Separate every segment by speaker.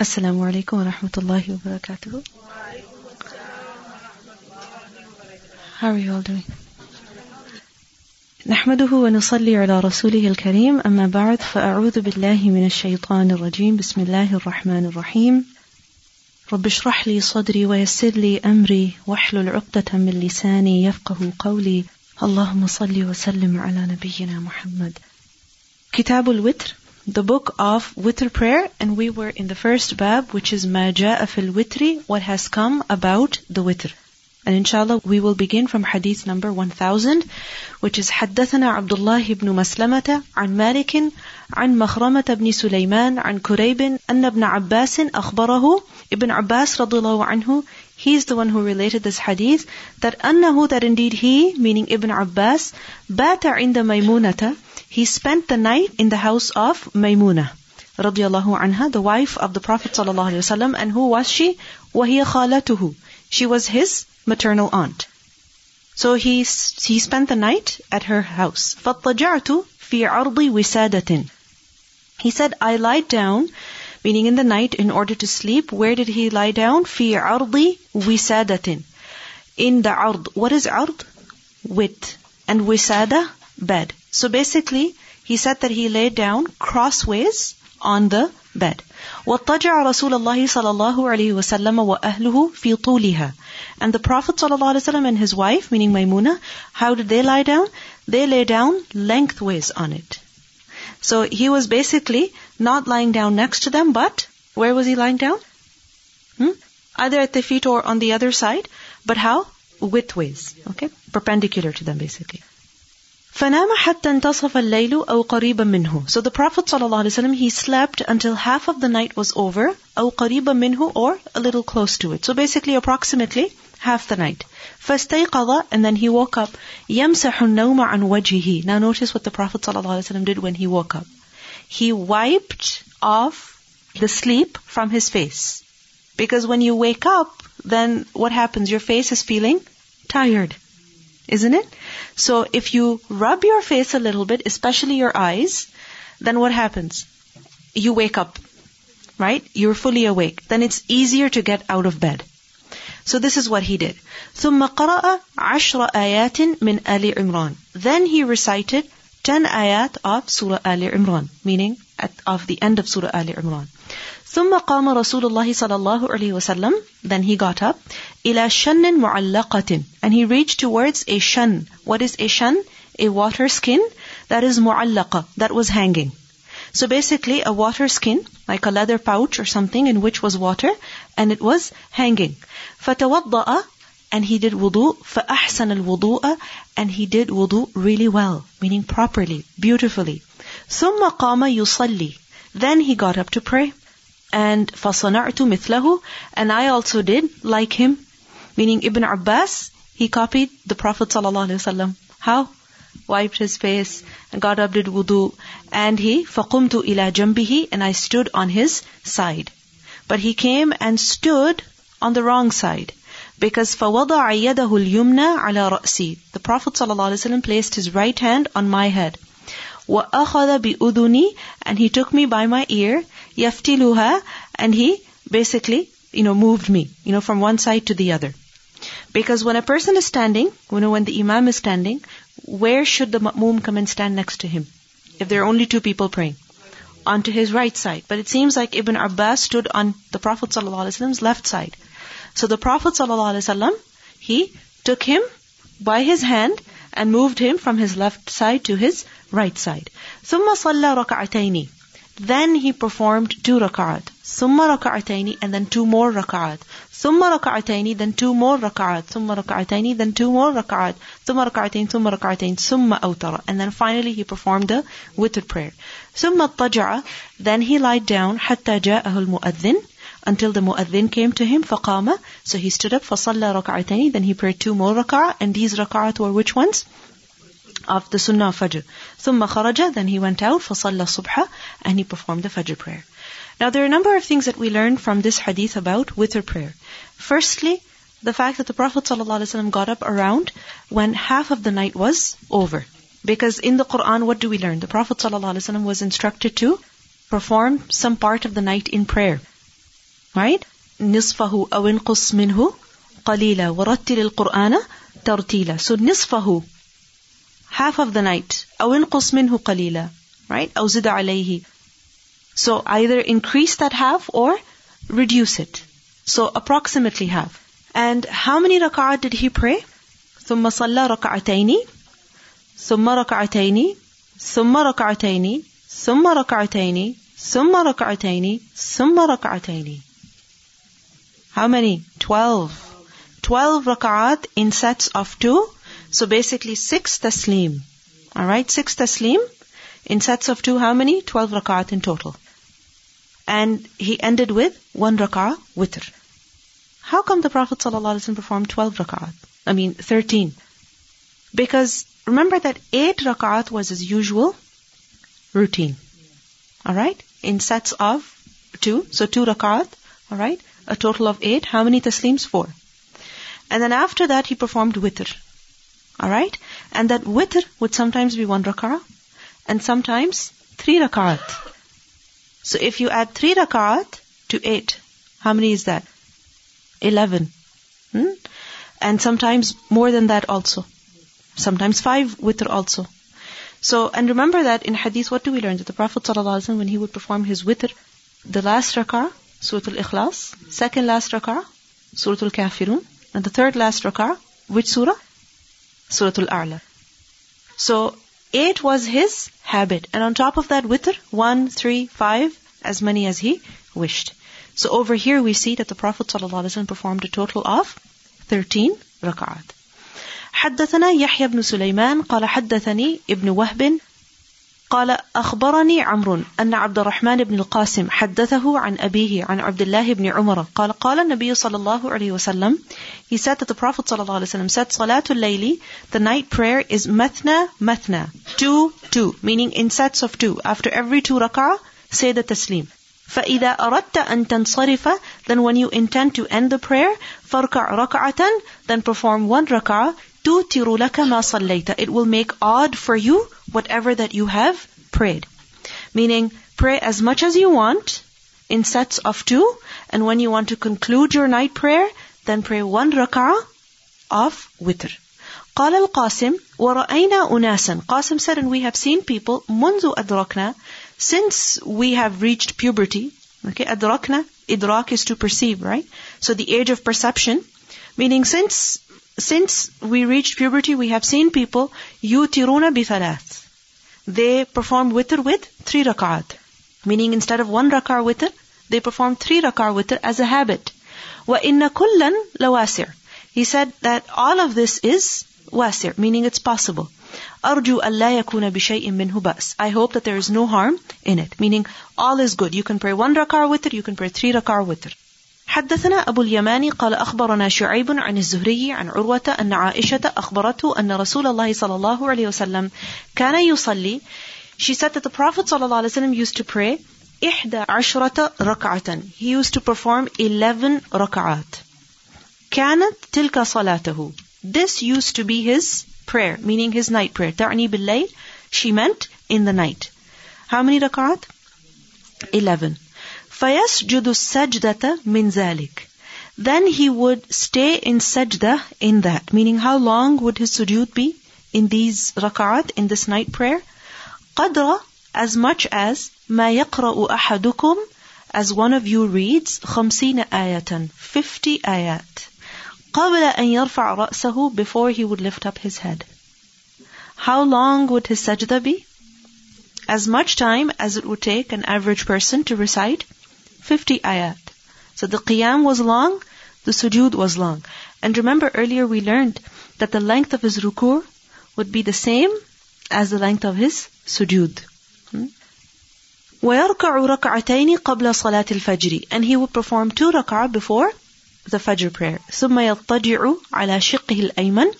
Speaker 1: السلام عليكم ورحمة الله وبركاته. How are you all doing? نحمده ونصلي على رسوله الكريم. أما بعد فأعوذ بالله من الشيطان الرجيم. بسم الله الرحمن الرحيم. رب اشرح لي صدري ويسر لي أمري واحلل عقدة من لساني يفقه قولي. اللهم صل وسلم على نبينا محمد. كتاب الوتر. the book of witr prayer and we were in the first bab which is ما جاء في الوتر what has come about the witr and inshallah we will begin from hadith number 1000 which is حدثنا عبد الله بن مسلمة عن مالك عن مخرمة بن سليمان عن كريب أن ابن عباس أخبره Ibn Abbas radiallahu anhu he is the one who related this hadith that أنه that indeed he meaning Ibn Abbas بات عند ميمونة he spent the night in the house of Maymuna radiallahu anha the wife of the Prophet sallallahu alaihi wasallam and who was she وهي خالته she was his maternal aunt. So he, he spent the night at her house. فَاضْطَجَعْتُ فِي عَرْضِ وِسَادَةٍ He said, I lied down, meaning in the night, in order to sleep. Where did he lie down? فِي عَرْضِ وِسَادَةٍ In the ard. What is ard? Width. And wisada, bed. So basically, he said that he lay down crossways on the bed. وَاضْطَجَعَ رَسُولَ اللَّهِ صَلَى اللَّهُ عَلَيْهِ وَسَلَّمَ وَأَهْلُهُ فِي طُولِهَا And the Prophet ﷺ and his wife, meaning Maimuna, how did they lie down? They lay down lengthways on it. So he was basically not lying down next to them, but where was he lying down? Hmm? Either at the feet or on the other side, but how? Widthways, okay? Perpendicular to them basically. فنام حتى انتصف الليل أو قريبا منه. So the Prophet ﷺ, he slept until half of the night was over, أو قريبا منه, or a little close to it. So basically, approximately half the night. فاستيقظ, and then he woke up. يمسح النوم عن وجهه. Now notice what the Prophet ﷺ did when he woke up. He wiped off the sleep from his face. Because when you wake up, then what happens? Your face is feeling tired. Isn't it? So if you rub your face a little bit, especially your eyes, then what happens? You wake up, right? You're fully awake. Then it's easier to get out of bed. So this is what he did. ثم قرأ عشر آيات من آل عمران. Then he recited 10 ayat of Surah Al Imran, meaning at, of the end of Surah Al Imran. ثم قام رسول الله صلى الله عليه وسلم then he got up إلى شن معلقة and he reached towards a shan what is a shan a water skin that is معلقة that was hanging so basically a water skin like a leather pouch or something in which was water and it was hanging فتوضأ and he did wudu فأحسن الوضوء and he did wudu really well meaning properly beautifully ثم قام يصلي then he got up to pray and فَصَنَعْتُ مِثْلَهُ And I also did like him. Meaning Ibn Abbas, he copied the Prophet ﷺ. How? Wiped his face, and got up, did wudu. And he, فَقُمْتُ إِلَى جَنْبِهِ And I stood on his side. But he came and stood on the wrong side. Because فَوَضَعَ يَدَهُ الْيُمْنَى عَلَى رَأْسِي The Prophet ﷺ placed his right hand on my head. وَأَخَذَ بِأُذُنِي And he took me by my ear yaftiluha, and he basically, you know, moved me, you know, from one side to the other. Because when a person is standing, you know, when the imam is standing, where should the ma'moom come and stand next to him? If there are only two people praying. Onto his right side. But it seems like Ibn Abbas stood on the Prophet ﷺ's left side. So the Prophet ﷺ, he took him by his hand and moved him from his left side to his right side. ثم صلى ركعتين then he performed two rak'at. ثم ركعتين and then two more rak'at. ثم ركعتين then two more rak'at. ثم ركعتين then two more rak'at. ثم ركعتين ثم ركعتين ثم أوتر. And then finally he performed the witr prayer. ثم اضطجع then he lied down حتى جاءه المؤذن until the mu'adhin came to him فقام so he stood up فصلى ركعتين then he prayed two more rak'at and these rak'at were which ones? of the Sunnah of Fajr. ثم خرج, then he went out, فصلى الصبح, and he performed the Fajr prayer. Now there are a number of things that we learn from this hadith about witr prayer. Firstly, the fact that the Prophet ﷺ got up around when half of the night was over. Because in the Quran, what do we learn? The Prophet ﷺ was instructed to perform some part of the night in prayer. right? نصفه أو انقص منه قليلا ورتل القرآن ترتيلا so نصفه half of the night أو انقص منه قليلا right أو زد عليه so either increase that half or reduce it so approximately half and how many rak'at did he pray ثم صلى ركعتين ثم ركعتين ثم ركعتين ثم ركعتين ثم ركعتين ثم ركعتين How many? Twelve. Twelve rak'at in sets of two. So basically six taslim. Alright, six taslim. In sets of two, how many? Twelve rak'at in total. And he ended with one rak'ah witr. How come the Prophet ﷺ performed 12 rak'at? I mean, 13. Because remember that 8 rak'at was his usual routine. Alright? In sets of 2. So 2 rak'at. Alright? A total of 8. How many taslims? 4. And then after that he performed witr. Alright? And that witr would sometimes be 1 rak'ah. And sometimes 3 rak'at. So if you add 3 rak'at to 8, how many is that? 11. Hmm? And sometimes more than that also. Sometimes 5 witr also. So, and remember that in hadith, what do we learn? That the Prophet ﷺ, when he would perform his witr, the last rak'ah, Surah Al-Ikhlas, second last rak'ah, Surah Al-Kafirun, and the third last rak'ah, which surah? Surah Al-A'la. So, eight was his habit. And on top of that, witr, one, three, five, as many as he wished. So over here we see that the Prophet ﷺ performed a total of 13 rak'at. حدثنا يحيى بن سليمان قال حدثني ابن وهب قال أخبرني عمرو أن عبد الرحمن بن القاسم حدثه عن أبيه عن عبد الله بن عمر قال قال النبي صلى الله عليه وسلم He said that the Prophet صلى الله عليه وسلم said صلاة الليل the night prayer is مثنى مثنى two two meaning in sets of two after every two rak'ah say the taslim فإذا أردت أن تنصرف then when you intend to end the prayer فاركع ركعة then perform one rak'ah توتر لك ما صليت it will make odd for you whatever that you have prayed meaning pray as much as you want in sets of two and when you want to conclude your night prayer then pray one rak'ah of witr قال القاسم ورأينا أناسا Qasim said and we have seen people منذ أدركنا since we have reached puberty okay أدركنا إدراك is to perceive right so the age of perception meaning since since we reached puberty, we have seen people you, yutiruna bithalath. They perform witr with three rak'at. Meaning instead of one rakat witr, they perform three rakat witr as a habit. Wa inna kullan lawasir. He said that all of this is wasir, meaning it's possible. Arju Allah yakuna bishay'in minhu hubas. I hope that there is no harm in it. Meaning all is good. You can pray one rakat witr, you can pray three rakat witr. حدثنا أبو اليماني قال أخبرنا شعيب عن الزهري عن عروة أن عائشة أخبرته أن رسول الله صلى الله عليه وسلم كان يصلي. She said that the Prophet صلى الله عليه وسلم used to pray إحدى عشرة ركعة. He used to perform 11 ركعات. كانت تلك صلاته. This used to be his prayer meaning his night prayer. تعني بالليل. She meant in the night. How many ركعات? 11 فَيَسْجُدُ السَّجْدَةَ مِنْ ذَلِكَ Then he would stay in sajda in that. Meaning how long would his sujood be in these rak'at, in this night prayer? قَدْرَ As much as مَا يَقْرَأُ أَحَدُكُمْ As one of you reads خَمْسِينَ آيَةً 50 ayat. قَبْلَ أَن يَرْفَعْ رَأْسَهُ Before he would lift up his head. How long would his sajda be? As much time as it would take an average person to recite 50 ayat. So the qiyam was long, the sujood was long. And remember earlier we learned that the length of his ruku' would be the same as the length of his sujood. Hmm? وَيَرْكَعُ رَكْعَتَيْنِ قَبْلَ صَلَاةِ الْفَجْرِ And he would perform two rak'ah before the Fajr prayer. ثُمَّ يَضْطَجِعُ عَلَى شِقِّهِ الْأَيْمَنِ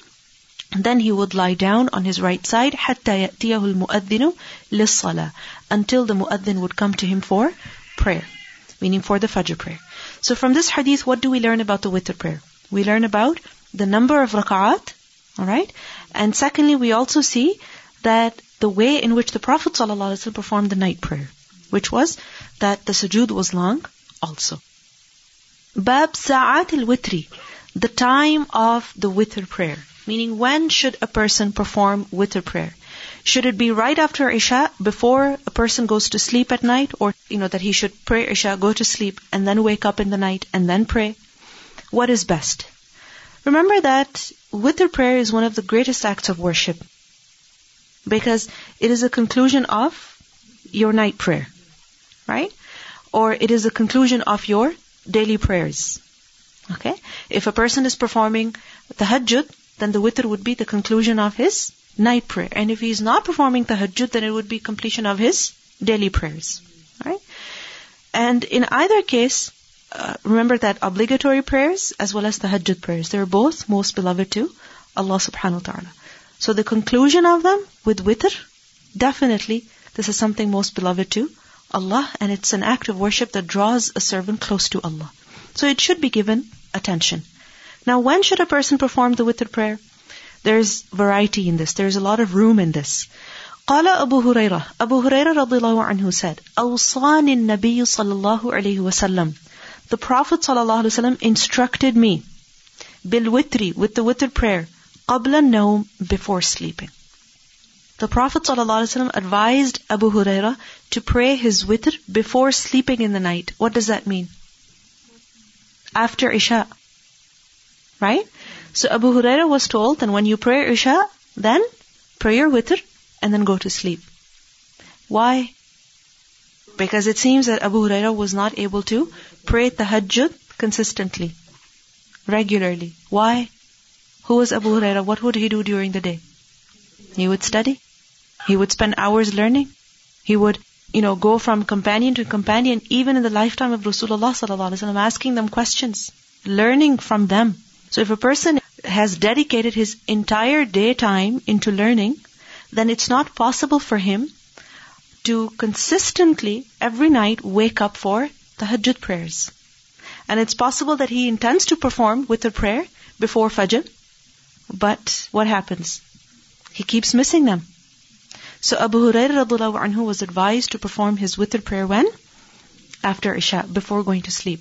Speaker 1: then he would lie down on his right side حتى يأتيه المؤذن للصلاة until the muaddin would come to him for prayer meaning for the Fajr prayer. So from this hadith, what do we learn about the witr prayer? We learn about the number of rak'at, alright? And secondly, we also see that the way in which the Prophet ﷺ performed the night prayer, which was that the sujood was long also. Bab Sa'at al-Witri, the time of the witr prayer. Meaning when should a person perform witr prayer? Should it be right after Isha, before a person goes to sleep at night, or, you know, that he should pray Isha, go to sleep, and then wake up in the night, and then pray? What is best? Remember that witr prayer is one of the greatest acts of worship. Because it is a conclusion of your night prayer. Right? Or it is a conclusion of your daily prayers. Okay? If a person is performing the tahajjud, then the witr would be the conclusion of his night prayer. And if he is not performing tahajjud, then it would be completion of his daily prayers. Right? And in either case, uh, remember that obligatory prayers as well as tahajjud prayers, they're both most beloved to Allah subhanahu wa ta'ala. So the conclusion of them with witr, definitely this is something most beloved to Allah and it's an act of worship that draws a servant close to Allah. So it should be given attention. Now when should a person perform the witr prayer? There's variety in this. There's a lot of room in this. قال أبو هريرة Abu Hurairah رضي الله عنه said أوصاني النبي صلى الله عليه وسلم The Prophet صلى الله عليه وسلم instructed me بالوتر with the witr prayer قبل النوم before sleeping. The Prophet ﷺ advised Abu Huraira to pray his witr before sleeping in the night. What does that mean? After Isha. Right? So Abu Huraira was told that when you pray Isha, then pray your witr and then go to sleep. Why? Because it seems that Abu Huraira was not able to pray tahajjud consistently, regularly. Why? Who was Abu Huraira? What would he do during the day? He would study. He would spend hours learning. He would, you know, go from companion to companion, even in the lifetime of Rasulullah sallallahu alaihi wasallam, asking them questions, learning from them. So if a person has dedicated his entire daytime into learning, then it's not possible for him to consistently every night wake up for tahajjud prayers. And it's possible that he intends to perform with a prayer before Fajr, but what happens? He keeps missing them. So Abu Hurairah anhu was advised to perform his witr prayer when? After Isha, before going to sleep.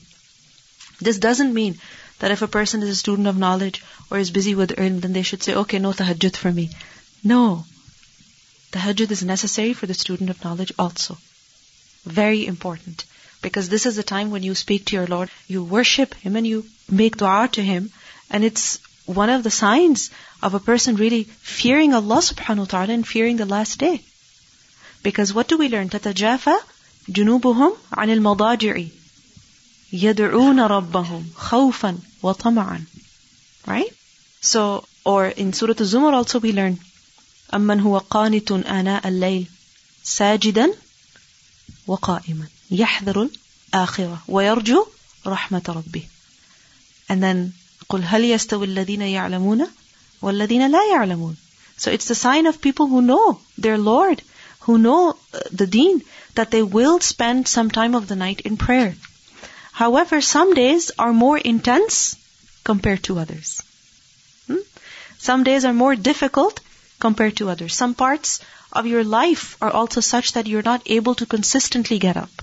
Speaker 1: This doesn't mean that if a person is a student of knowledge or is busy with ilm, then they should say, okay, no tahajjud for me. No. Tahajjud is necessary for the student of knowledge also. Very important. Because this is the time when you speak to your Lord, you worship Him and you make dua to Him. And it's one of the signs of a person really fearing Allah subhanahu wa ta'ala and fearing the last day. Because what do we learn? تتجافى جنوبهم عن المضاجع يدعون ربهم خوفا وطمعا Right? So, or in Surah Al-Zumar also we learn أمن هو قانت آناء الليل ساجدا وقائما يحذر الآخرة ويرجو رحمة ربه And then قل هل يستوي الذين يعلمون والذين لا يعلمون So it's the sign of people who know their Lord, who know the deen, that they will spend some time of the night in prayer. However, some days are more intense compared to others. Hmm? Some days are more difficult compared to others. Some parts of your life are also such that you're not able to consistently get up.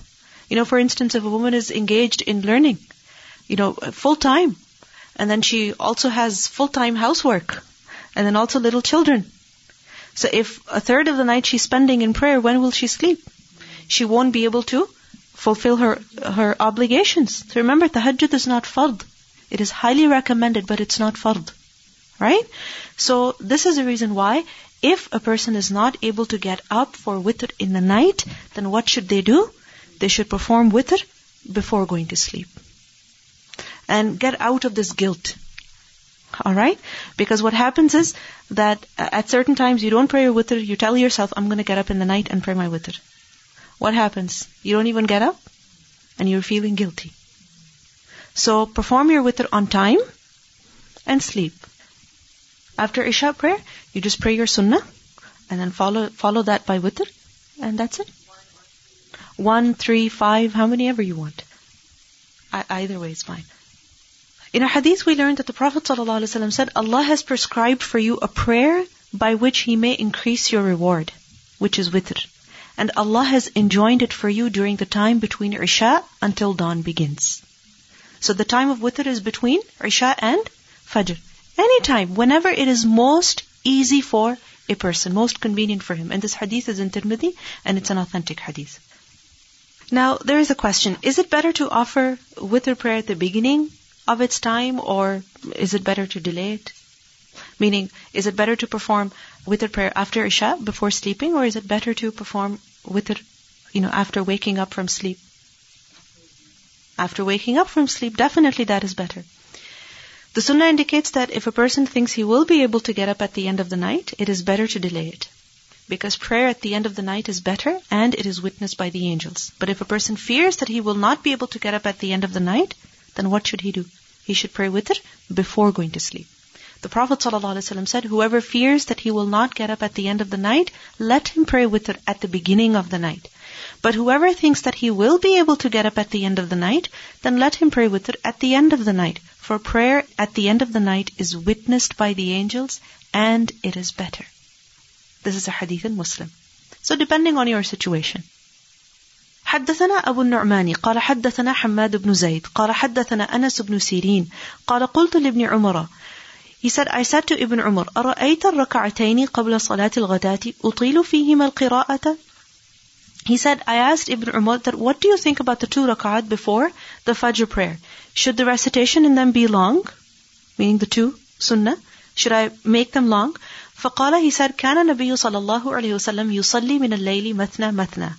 Speaker 1: You know, for instance, if a woman is engaged in learning, you know, full time, and then she also has full-time housework. And then also little children. So if a third of the night she's spending in prayer, when will she sleep? She won't be able to fulfill her, her obligations. So remember, tahajjud is not fard. It is highly recommended, but it's not fard. Right? So this is the reason why if a person is not able to get up for witr in the night, then what should they do? They should perform witr before going to sleep and get out of this guilt. Alright? Because what happens is that uh, at certain times you don't pray your witr, you tell yourself, I'm going to get up in the night and pray my witr. What happens? You don't even get up and you're feeling guilty. So perform your witr on time and sleep. After Isha prayer, you just pray your sunnah and then follow follow that by witr and that's it. One, three, five, how many ever you want. I, either way is fine. In a hadith, we learned that the Prophet ﷺ said, Allah has prescribed for you a prayer by which He may increase your reward, which is witr. And Allah has enjoined it for you during the time between Isha until dawn begins. So the time of witr is between Isha and Fajr. Anytime, whenever it is most easy for a person, most convenient for him. And this hadith is in Tirmidhi and it's an authentic hadith. Now, there is a question. Is it better to offer witr prayer at the beginning of its time or is it better to delay it? Meaning, is it better to perform witr prayer after Isha before sleeping or is it better to perform witr, you know, after waking up from sleep? After waking up from sleep, definitely that is better. The sunnah indicates that if a person thinks he will be able to get up at the end of the night, it is better to delay it. Because prayer at the end of the night is better and it is witnessed by the angels. But if a person fears that he will not be able to get up at the end of the night, then what should he do? He should pray witr before going to sleep. The Prophet ﷺ said, Whoever fears that he will not get up at the end of the night, let him pray witr at the beginning of the night. But whoever thinks that he will be able to get up at the end of the night, then let him pray witr at the end of the night. For prayer at the end of the night is witnessed by the angels and it is better. This is a hadith in Muslim. So depending on your situation. حدثنا أبو النعمان قال حدثنا حماد بن زيد قال حدثنا أنس بن سيرين قال قلت لابن عمر He said, I said to Ibn Umar, أرأيت الركعتين قبل صلاة الغداة أطيل فيهما القراءة he said, I asked Ibn Umar that what do you think about the two rak'at before the Fajr prayer? Should the recitation in them be long? Meaning the two sunnah? Should I make them long? فقال he said, كان النبي صلى الله عليه وسلم يصلي من الليل مثنى مثنى.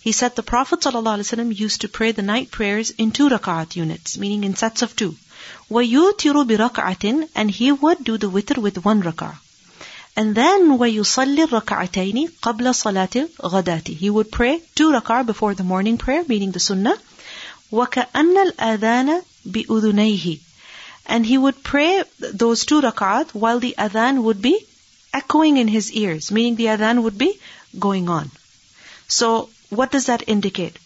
Speaker 1: He said the Prophet ﷺ used to pray the night prayers in two rak'at units, meaning in sets of two. وَيُوتِرُ بِرَكْعَةٍ And he would do the witr with one rak'ah. And then وَيُصَلِّ الرَّكْعَتَيْنِ قَبْلَ صَلَاةِ غَدَاتِ He would pray two rak'ah before the morning prayer, meaning the sunnah. وَكَأَنَّ الْأَذَانَ بِأُذُنَيْهِ And he would pray those two rak'at while the adhan would be echoing in his ears, meaning the adhan would be going on. So what does that indicate?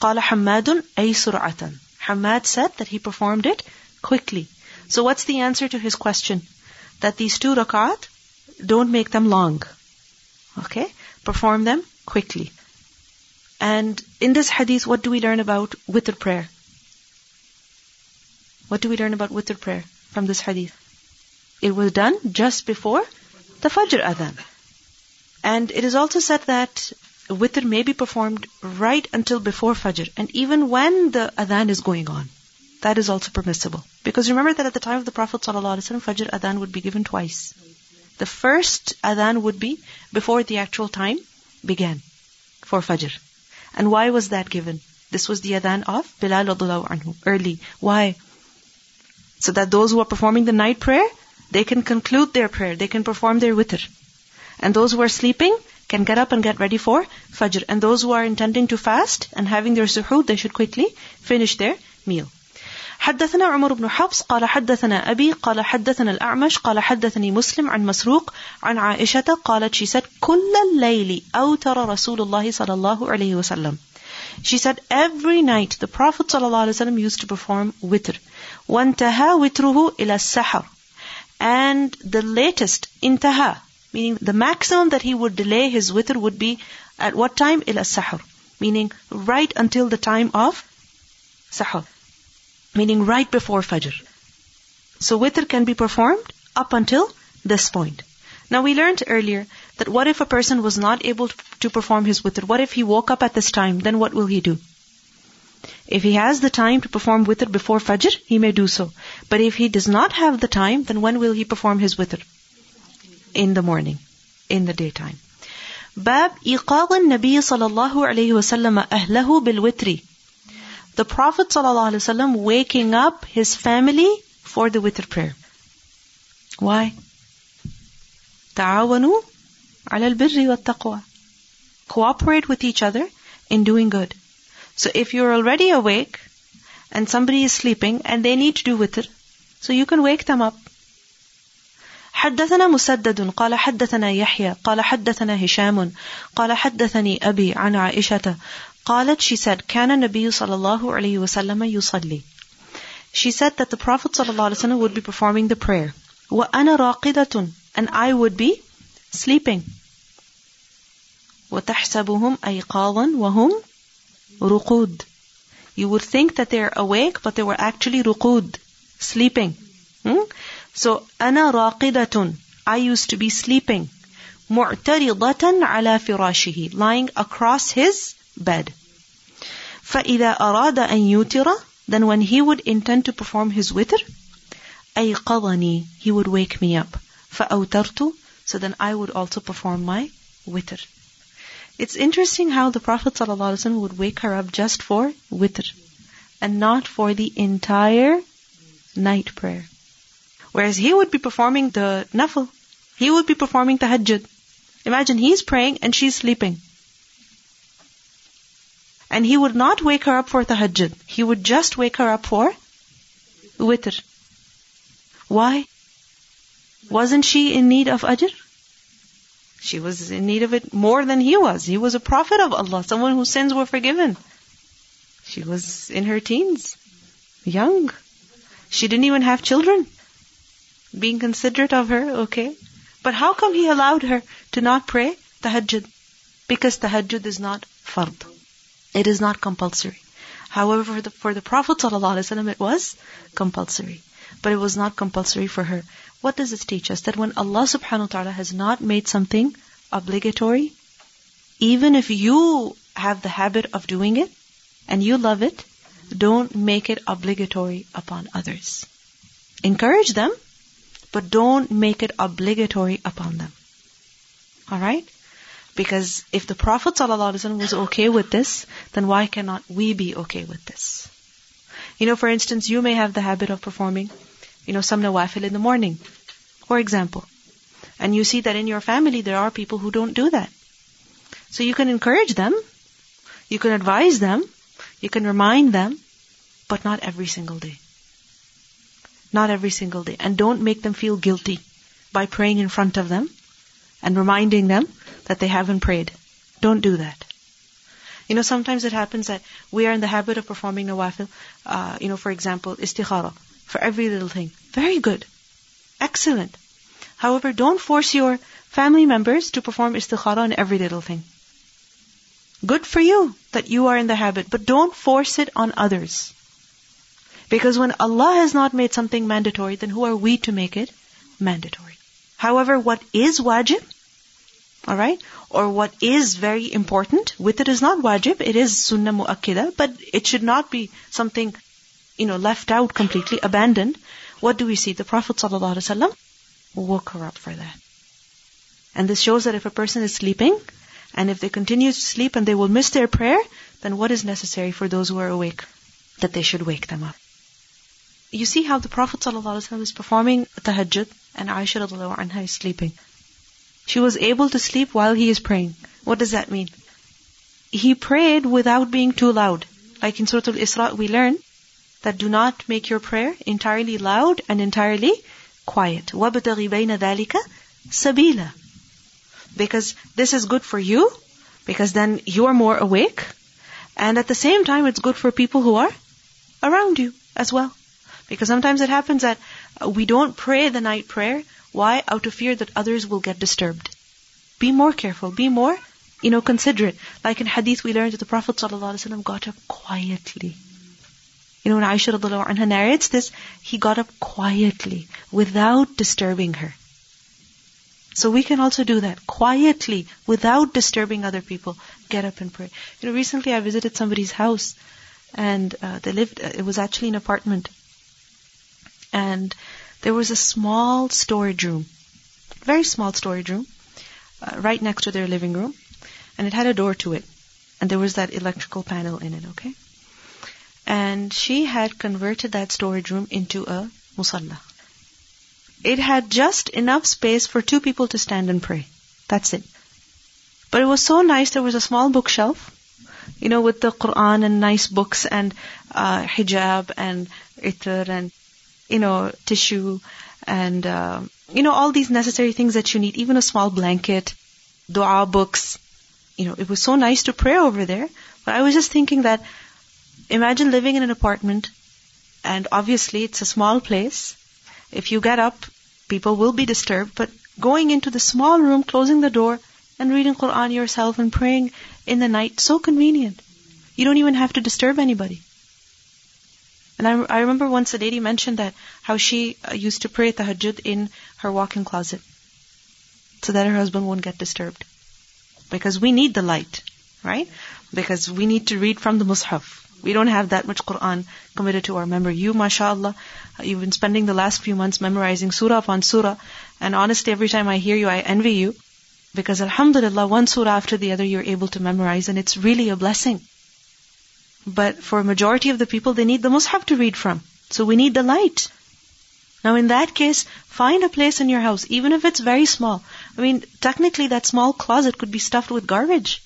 Speaker 1: قَالَ حَمَّادٌ أَيْ سُرْعَةً Hammad said that he performed it quickly. So what's the answer to his question? That these two rakat don't make them long. Okay? Perform them quickly. And in this hadith, what do we learn about witr prayer? What do we learn about witr prayer from this hadith? It was done just before the Fajr adhan. And it is also said that witr may be performed right until before Fajr, and even when the adhan is going on. That is also permissible. Because remember that at the time of the Prophet ﷺ, Fajr adhan would be given twice. The first adhan would be before the actual time began for Fajr. And why was that given? This was the adhan of Bilal anhu, early. Why? So that those who are performing the night prayer, they can conclude their prayer, they can perform their witr. And those who are sleeping can get up and get ready for Fajr. And those who are intending to fast and having their suhoor, they should quickly finish their meal. حدثنا عمر بن حفص قال حدثنا أبي قال حدثنا الأعمش قال حدثني مسلم عن مسروق عن عائشة قالت she said كل الليل أوتر رسول الله صلى الله عليه وسلم She said every night the Prophet صلى الله عليه وسلم used to perform witr وانتهى وتره إلى السحر and the latest intaha meaning the maximum that he would delay his witr would be at what time إلى السحر meaning right until the time of sahur meaning right before Fajr. So witr can be performed up until this point. Now we learned earlier that what if a person was not able to perform his witr? What if he woke up at this time? Then what will he do? If he has the time to perform witr before Fajr, he may do so. But if he does not have the time, then when will he perform his witr? In the morning, in the daytime. باب إيقاظ النبي صلى الله عليه وسلم أهله بالوتر the Prophet ﷺ waking up his family for the witr prayer. Why? تعاونوا على البر والتقوى. Cooperate with each other in doing good. So if you're already awake and somebody is sleeping and they need to do witr, so you can wake them up. حدثنا مسدد قال حدثنا يحيى قال حدثنا هشام قال حدثني أبي عن عائشة قالت she said كان النبي صلى الله عليه وسلم يصلي She said that the Prophet صلى الله عليه وسلم would be performing the prayer وأنا راقدة and I would be sleeping وتحسبهم أيقاظا وهم رقود You would think that they're awake, but they were actually ruqud, sleeping. Hmm? So, أنا راقدة. I used to be sleeping. معترضة على فراشه. Lying across his bed. فإذا أراد أن يوتر Then when he would intend to perform his witr, أيقظني. He would wake me up. فأوترت. So then I would also perform my witr. It's interesting how the Prophet ﷺ would wake her up just for witr and not for the entire night prayer. Whereas he would be performing the nafil. He would be performing tahajjud. Imagine he's praying and she's sleeping. And he would not wake her up for tahajjud. He would just wake her up for witr. Why? Wasn't she in need of ajr? She was in need of it more than he was. He was a prophet of Allah, someone whose sins were forgiven. She was in her teens, young. She didn't even have children. Being considerate of her, okay. But how come he allowed her to not pray tahajjud? Because tahajjud is not fard. It is not compulsory. However, for the, for the Prophet ﷺ, it was compulsory. But it was not compulsory for her. What does this teach us? That when Allah subhanahu wa ta'ala has not made something obligatory, even if you have the habit of doing it and you love it, don't make it obligatory upon others. Encourage them, but don't make it obligatory upon them. Alright? Because if the Prophet ﷺ was okay with this, then why cannot we be okay with this? You know, for instance, you may have the habit of performing you know, some nawafil in the morning, for example. And you see that in your family there are people who don't do that. So you can encourage them, you can advise them, you can remind them, but not every single day. Not every single day. And don't make them feel guilty by praying in front of them and reminding them that they haven't prayed. Don't do that. You know, sometimes it happens that we are in the habit of performing nawafil, uh, you know, for example, istikhara for every little thing. Very good. Excellent. However, don't force your family members to perform istikhara on every little thing. Good for you that you are in the habit, but don't force it on others. Because when Allah has not made something mandatory, then who are we to make it mandatory? However, what is wajib, alright, or what is very important, with it is not wajib, it is sunnah mu'akkida, but it should not be something you know, left out completely, abandoned, what do we see? The Prophet ﷺ woke her up for that. And this shows that if a person is sleeping, and if they continue to sleep and they will miss their prayer, then what is necessary for those who are awake? That they should wake them up. You see how the Prophet ﷺ is performing tahajjud and Aisha anha is sleeping. She was able to sleep while he is praying. What does that mean? He prayed without being too loud. Like in Surah Al-Isra, we learn that do not make your prayer entirely loud and entirely quiet. وَابْتَغِ بَيْنَ ذَلِكَ سَبِيلًا Because this is good for you, because then you are more awake, and at the same time it's good for people who are around you as well. Because sometimes it happens that we don't pray the night prayer. why? Out of fear that others will get disturbed. Be more careful. Be more, you know, considerate. Like in hadith we learned that the Prophet ﷺ got up quietly. You know, when Aisha anha narrates this, he got up quietly, without disturbing her. So we can also do that quietly, without disturbing other people. Get up and pray. You know, recently I visited somebody's house, and uh, they lived. Uh, it was actually an apartment, and there was a small storage room, very small storage room, uh, right next to their living room, and it had a door to it, and there was that electrical panel in it. Okay, and she had converted that storage room into a musalla. It had just enough space for two people to stand and pray. That's it. But it was so nice. There was a small bookshelf, you know, with the Quran and nice books and uh, hijab and itr and you know tissue and uh, you know all these necessary things that you need. Even a small blanket, du'a books. You know, it was so nice to pray over there. But I was just thinking that imagine living in an apartment and obviously it's a small place. If you get up, people will be disturbed, but going into the small room, closing the door, and reading Quran yourself and praying in the night, so convenient. You don't even have to disturb anybody. And I, I remember once a lady mentioned that how she uh, used to pray tahajjud in her walk-in closet so that her husband won't get disturbed. Because we need the light, right? Because we need to read from the mushaf. We don't have that much Quran committed to our memory. You, mashallah, you've been spending the last few months memorizing surah upon surah. And honestly, every time I hear you, I envy you. Because alhamdulillah, one surah after the other you're able to memorize and it's really a blessing. But for a majority of the people, they need the mushaf to read from. So we need the light. Now in that case, find a place in your house, even if it's very small. I mean, technically that small closet could be stuffed with garbage.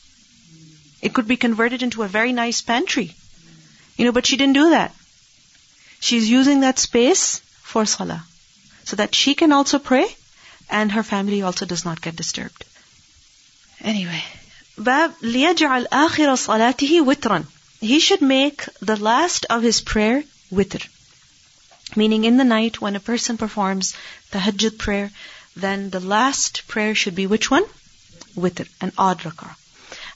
Speaker 1: It could be converted into a very nice pantry. You know, but she didn't do that. She's using that space for salah. So that she can also pray and her family also does not get disturbed. Anyway. باب ليجعل آخر صلاته وترا. he should make the last of his prayer witr. Meaning, in the night when a person performs tahajjud prayer, then the last prayer should be which one? Witr, and odd rak'ah.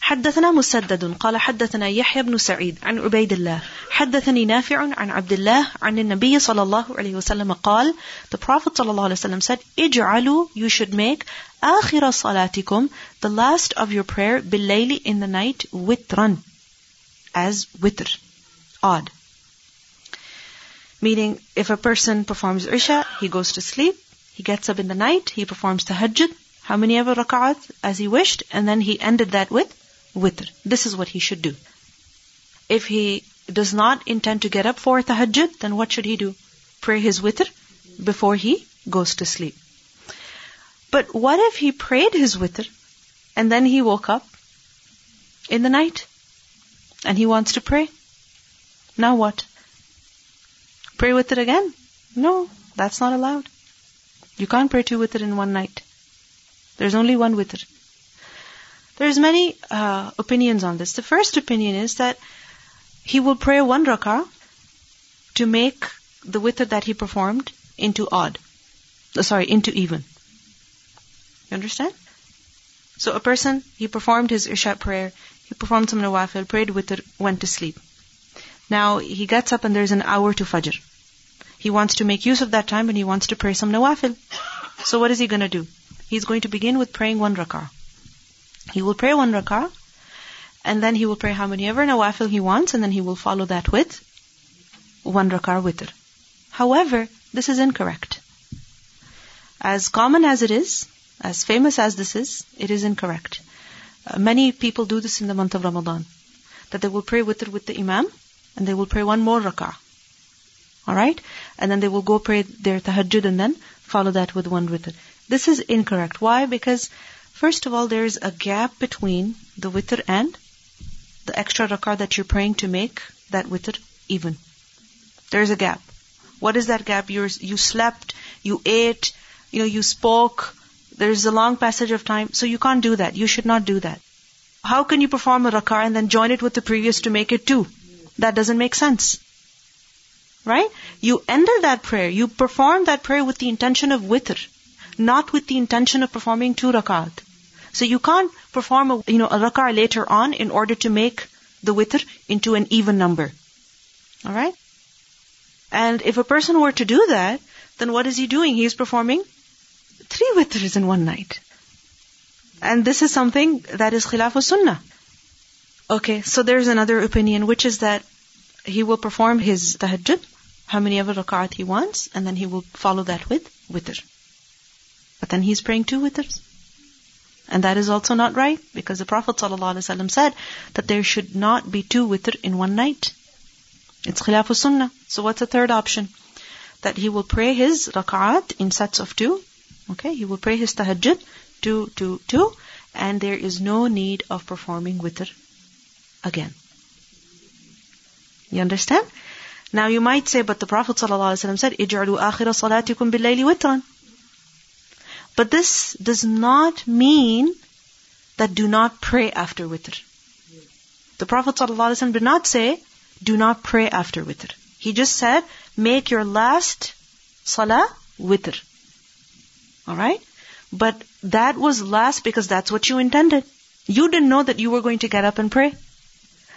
Speaker 1: حدثنا مسدد قال حدثنا يحيى بن سعيد عن عبيد الله حدثني نافع عن عبد الله عن النبي صلى الله عليه وسلم قال The Prophet صلى الله عليه وسلم said اجعلوا you should make آخر صلاتكم the last of your prayer بالليل in the night witran as witr odd meaning if a person performs Isha he goes to sleep he gets up in the night he performs tahajjud how many ever rak'at as he wished and then he ended that with witr. This is what he should do. If he does not intend to get up for tahajjud, then what should he do? Pray his witr before he goes to sleep. But what if he prayed his witr and then he woke up in the night and he wants to pray? Now what? Pray with it again? No, that's not allowed. You can't pray two witr in one night. There's only one witr. There's many uh, opinions on this. The first opinion is that he will pray one rak'ah to make the witr that he performed into odd. Uh, sorry, into even. You understand? So a person, he performed his Isha prayer, he performed some nawafil, prayed witr, went to sleep. Now he gets up and there's an hour to Fajr. He wants to make use of that time and he wants to pray some nawafil. So what is he going to do? He's going to begin with praying one rak'ah. He will pray one rak'ah, and then he will pray how many ever nawafil he wants, and then he will follow that with one rak'ah witr. However, this is incorrect. As common as it is, as famous as this is, it is incorrect. Many people do this in the month of Ramadan. That they will pray witr with the imam, and they will pray one more rak'ah. Alright? And then they will go pray their tahajjud and then follow that with one witr. This is incorrect. Why? Because First of all, there is a gap between the witr and the extra rak'ah that you're praying to make that witr even. There's a gap. What is that gap? you you slept, you ate, you know, you spoke. There's a long passage of time, so you can't do that. You should not do that. How can you perform a rak'ah and then join it with the previous to make it two? That doesn't make sense. Right? You ended that prayer. You performed that prayer with the intention of witr not with the intention of performing two rakat. So you can't perform a, you know, a rak'ah later on in order to make the witr into an even number. Alright? And if a person were to do that, then what is he doing? He is performing three witrs in one night. And this is something that is khilaf sunnah. Okay, so there's another opinion, which is that he will perform his tahajjud, how many ever rakat he wants, and then he will follow that with witr. But then he's praying two witrs. And that is also not right because the Prophet ﷺ said that there should not be two witr in one night. It's khilaf sunnah. So what's the third option? That he will pray his rak'at in sets of two. Okay, he will pray his tahajjud two, two, two, and there is no need of performing witr again. You understand? Now you might say, but the Prophet ﷺ said, "Ij'alu akhira salatikum bil-layli. But this does not mean that do not pray after witr. The Prophet ﷺ did not say, do not pray after witr. He just said, make your last salah witr. Alright? But that was last because that's what you intended. You didn't know that you were going to get up and pray.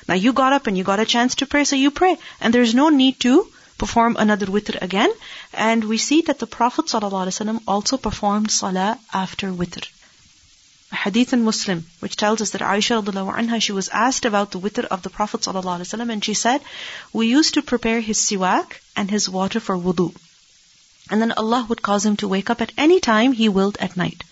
Speaker 1: Now you got up and you got a chance to pray, so you pray. And there's no need to perform another witr again. And we see that the Prophet ﷺ also performed salah after witr. A hadith in Muslim, which tells us that Aisha anha, she was asked about the witr of the Prophet ﷺ, and she said, we used to prepare his siwak and his water for wudu. And then Allah would cause him to wake up at any time he willed at night.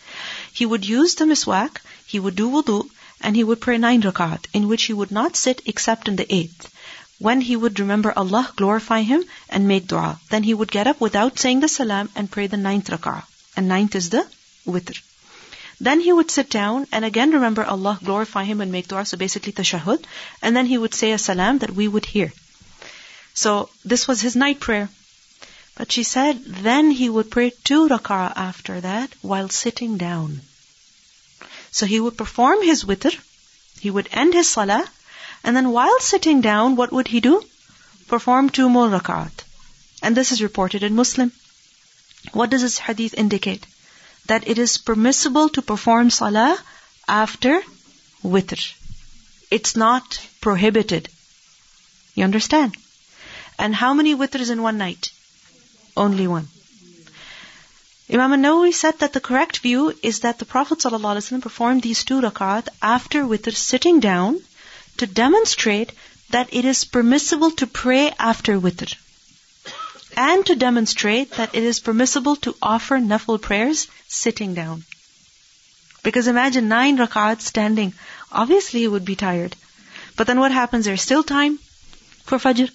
Speaker 1: He would use the miswak, he would do wudu, and he would pray nine rakat, in which he would not sit except in the eighth. When he would remember Allah, glorify Him, and make dua. Then he would get up without saying the salam and pray the ninth rak'ah. And ninth is the witr. Then he would sit down and again remember Allah, glorify Him and make dua. So basically tashahhud. And then he would say a salam that we would hear. So this was his night prayer. But she said, then he would pray two rak'ah after that while sitting down. So he would perform his witr, he would end his salah, and then while sitting down, what would he do? Perform two more. And this is reported in Muslim. What does this hadith indicate? That it is permissible to perform salah after witr. It's not prohibited. You understand? And how many witrs in one night? Only one. Imam an-Nawawi said that the correct view is that the Prophet ﷺ performed these two rakat after witr sitting down to demonstrate that it is permissible to pray after witr. And to demonstrate that it is permissible to offer nafil prayers sitting down. Because imagine nine rakat standing. Obviously you would be tired. But then what happens? There's still time for fajr.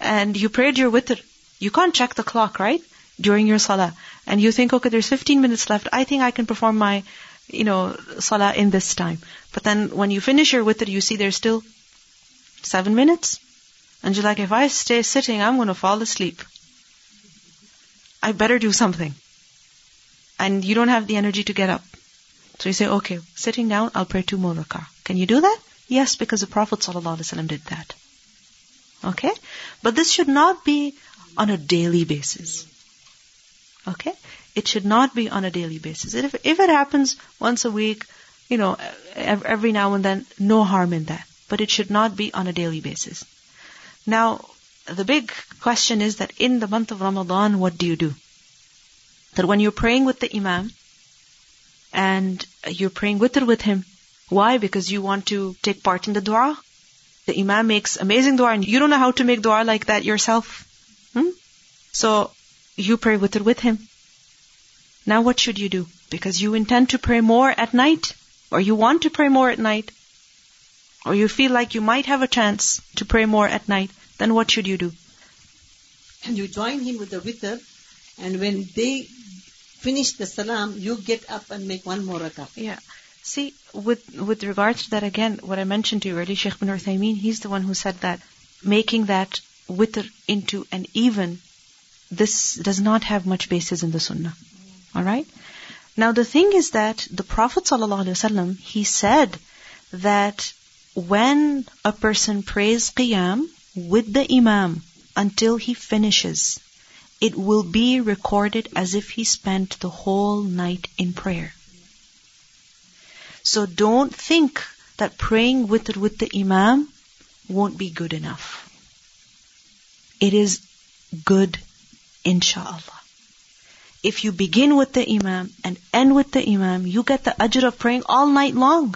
Speaker 1: And you prayed your witr. You can't check the clock, right? During your salah. And you think, okay, there's 15 minutes left. I think I can perform my, you know, salah in this time. But then when you finish your witr, you see there's still seven minutes. And you're like, if I stay sitting, I'm going to fall asleep. I better do something. And you don't have the energy to get up. So you say, okay, sitting down, I'll pray two more rakah. Can you do that? Yes, because the Prophet ﷺ did that. Okay? But this should not be on a daily basis. Okay? It should not be on a daily basis. If, if it happens once a week, you know, every now and then, no harm in that. But it should not be on a daily basis. Now, the big question is that in the month of Ramadan, what do you do? That when you're praying with the Imam, and you're praying witr with him, why? Because you want to take part in the dua. The Imam makes amazing dua and you don't know how to make dua like that yourself. So you pray witr with him. Now what should you do? Because you intend to pray more at night, or you want to pray more at night, or you feel like you might have a chance to pray more at night, then what should you do?
Speaker 2: And you join him with the witr, and when they finish the salam, you get up and make one more rakah.
Speaker 1: Yeah. See, with with regards to that again, what I mentioned to you earlier, Sheikh bin Uthaymeen, he's the one who said that making that witr into an even, this does not have much basis in the sunnah. Alright? Now the thing is that the Prophet ﷺ, he said that when a person prays qiyam with the imam until he finishes, it will be recorded as if he spent the whole night in prayer. So don't think that praying with with the imam won't be good enough. It is good, inshallah. If you begin with the imam and end with the imam, you get the ajr of praying all night long.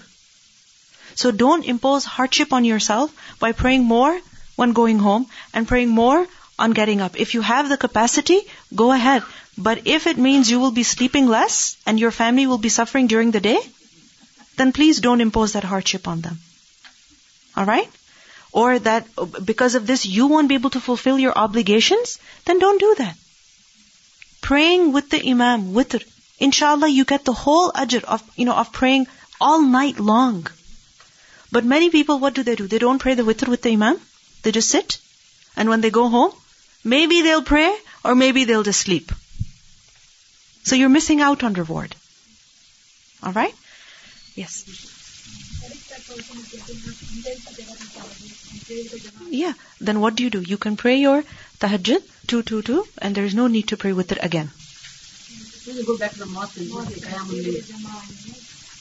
Speaker 1: So don't impose hardship on yourself by praying more when going home and praying more on getting up. If you have the capacity, go ahead. But if it means you will be sleeping less and your family will be suffering during the day, then please don't impose that hardship on them. Alright? Or that because of this you won't be able to fulfill your obligations, then don't do that. Praying with the Imam, witr, inshallah you get the whole ajr of, you know, of praying all night long. But many people, what do they do? They don't pray the witr with the Imam. They just sit. And when they go home, maybe they'll pray or maybe they'll just sleep. So you're missing out on reward. Alright? Yes. Yeah. Then what do you do? You can pray your tahajjud, two, two, two, and there is no need to pray witr again.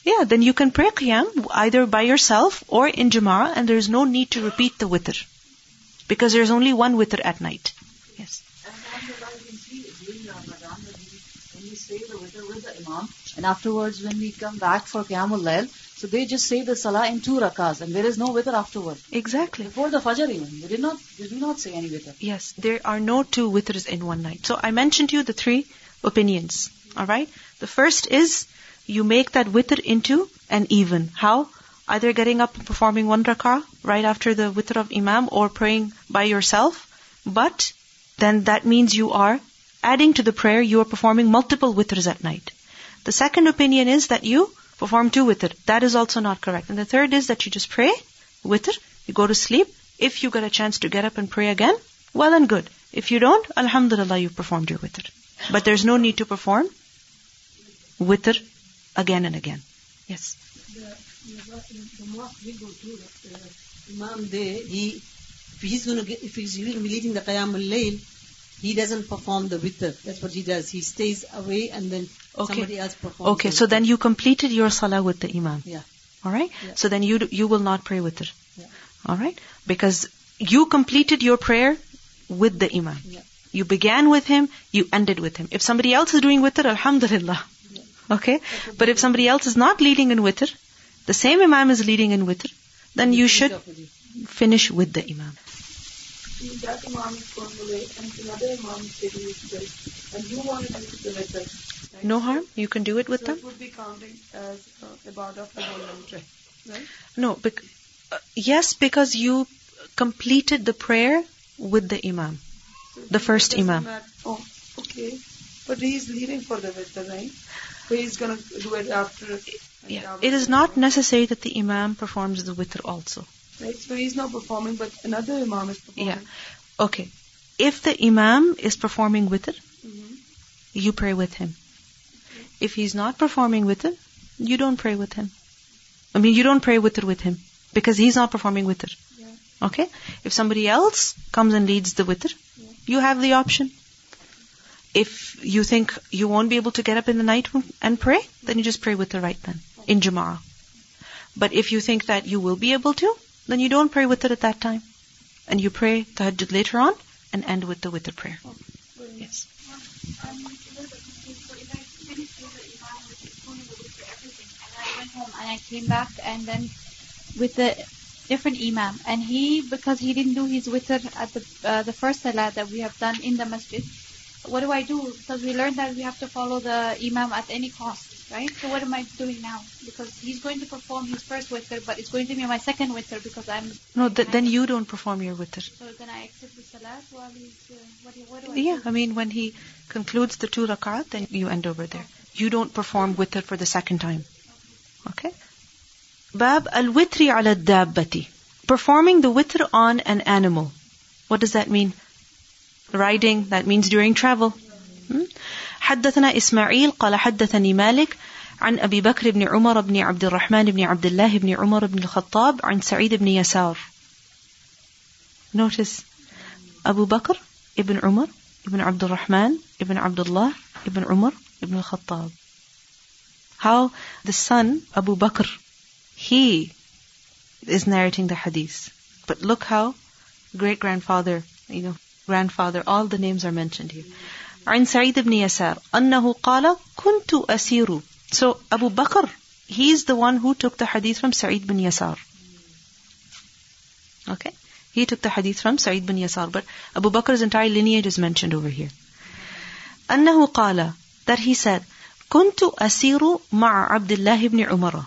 Speaker 1: Yeah, then you can pray qiyam either by yourself or in jama'ah and there is no need to repeat the witr. Because there's only one witr at night. Yes.
Speaker 3: And afterwards when we come back for Qiyamul Layl, so they just say the Salah in two rakas, and there is no witr afterward.
Speaker 1: Exactly.
Speaker 3: Before the Fajr even, they did not, they do not say any witr.
Speaker 1: Yes, there are no two witrs in one night. So I mentioned to you the three opinions. Alright? The first is you make that witr into an even. How? Either getting up and performing one rak'ah right after the witr of Imam or praying by yourself. But then that means you are adding to the prayer, you are performing multiple witrs at night. The second opinion is that you perform two witr. That is also not correct. And the third is that you just pray witr, you go to sleep. If you get a chance to get up and pray again, well and good. If you don't, alhamdulillah, you performed your witr. But there's no need to perform witr again and again. Yes.
Speaker 2: The, mosque we go to, the Imam there, he, if he's going to get, if he's leading the Qiyam al-Layl, he doesn't perform the witr. That's what he does. He stays away and then
Speaker 1: Okay.
Speaker 2: somebody else performs.
Speaker 1: Okay,
Speaker 2: the
Speaker 1: so then you completed your salah with the imam.
Speaker 2: Yeah.
Speaker 1: Alright?
Speaker 2: Yeah.
Speaker 1: So then you, you will not pray witr.
Speaker 2: Yeah.
Speaker 1: Alright? Because you completed your prayer with the imam.
Speaker 2: Yeah.
Speaker 1: You began with him, you ended with him. If somebody else is doing witr, alhamdulillah.
Speaker 2: Yeah.
Speaker 1: Okay? But if somebody else is not leading in witr, the same imam is leading in witr, then you should finish with the imam.
Speaker 4: That Imam is going away and another Imam is taking it today, and you want to do the right?
Speaker 1: No harm, you can do it with
Speaker 4: so
Speaker 1: them.
Speaker 4: it would be counting as uh, ibadah for whole night, right?
Speaker 1: No, bec- uh, yes, because you completed the prayer with the imam.
Speaker 4: So
Speaker 1: The first Imam.
Speaker 4: matter- Oh, okay. But he is leading for the witr, right? So he's going to do it after.
Speaker 1: Yeah. It is not necessary that the imam performs the witr also.
Speaker 4: Right? So he's not performing, but another Imam is performing.
Speaker 1: Yeah. Okay. If the imam is performing witr,
Speaker 4: Mhm.
Speaker 1: you pray with him. If he's not performing witr, you don't pray with him. I mean, you don't pray witr with him because he's not performing witr.
Speaker 4: Yeah.
Speaker 1: Okay? If somebody else comes and leads the witr, you have the option. If you think you won't be able to get up in the night and pray, then you just pray with the right then in Jama'ah. But if you think that you will be able to, then you don't pray witr at that time. And you pray tahajjud later on and end with the witr prayer. Yes.
Speaker 5: Home and I came back and then with the different Imam, and he because he didn't do his witr at the uh, the first salah that we have done in the masjid. What do I do? Because we learned that we have to follow the Imam at any cost, right? So what am I doing now? Because he's going to perform his first witr, but it's going to be my second witr because I'm.
Speaker 1: No, th- then you don't perform your witr.
Speaker 5: So then I accept the salat while he's. Uh, what, what do I
Speaker 1: Yeah,
Speaker 5: do?
Speaker 1: I mean, when he concludes the two rakat, then you end over there. You don't perform witr for the second time. Okay? Bab al-witri ala dabbati. Performing the witr on an animal. What does that mean? Riding, that means during travel. Hmm? حدثنا إسماعيل قال حدثني مالك عن أبي بكر بن عمر بن عبد الرحمن بن عبد الله بن عمر بن الخطاب عن سعيد بن يسار. نوتس أبو بكر ابن عمر ابن عبد الرحمن ابن عبد الله ابن عمر ابن الخطاب. How the son Abu Bakr he is narrating the hadith. But look how great grandfather you know grandfather all the names are mentioned here. عن سعيد بن يسار أنه قال كنت أسير. So Abu Bakr, he's the one who took the hadith from Sa'id bin Yasar. Okay? He took the hadith from Sa'id bin Yasar, but Abu Bakr's entire lineage is mentioned over here. أنه قال that he said كنت أسير مع عبد الله بن عمر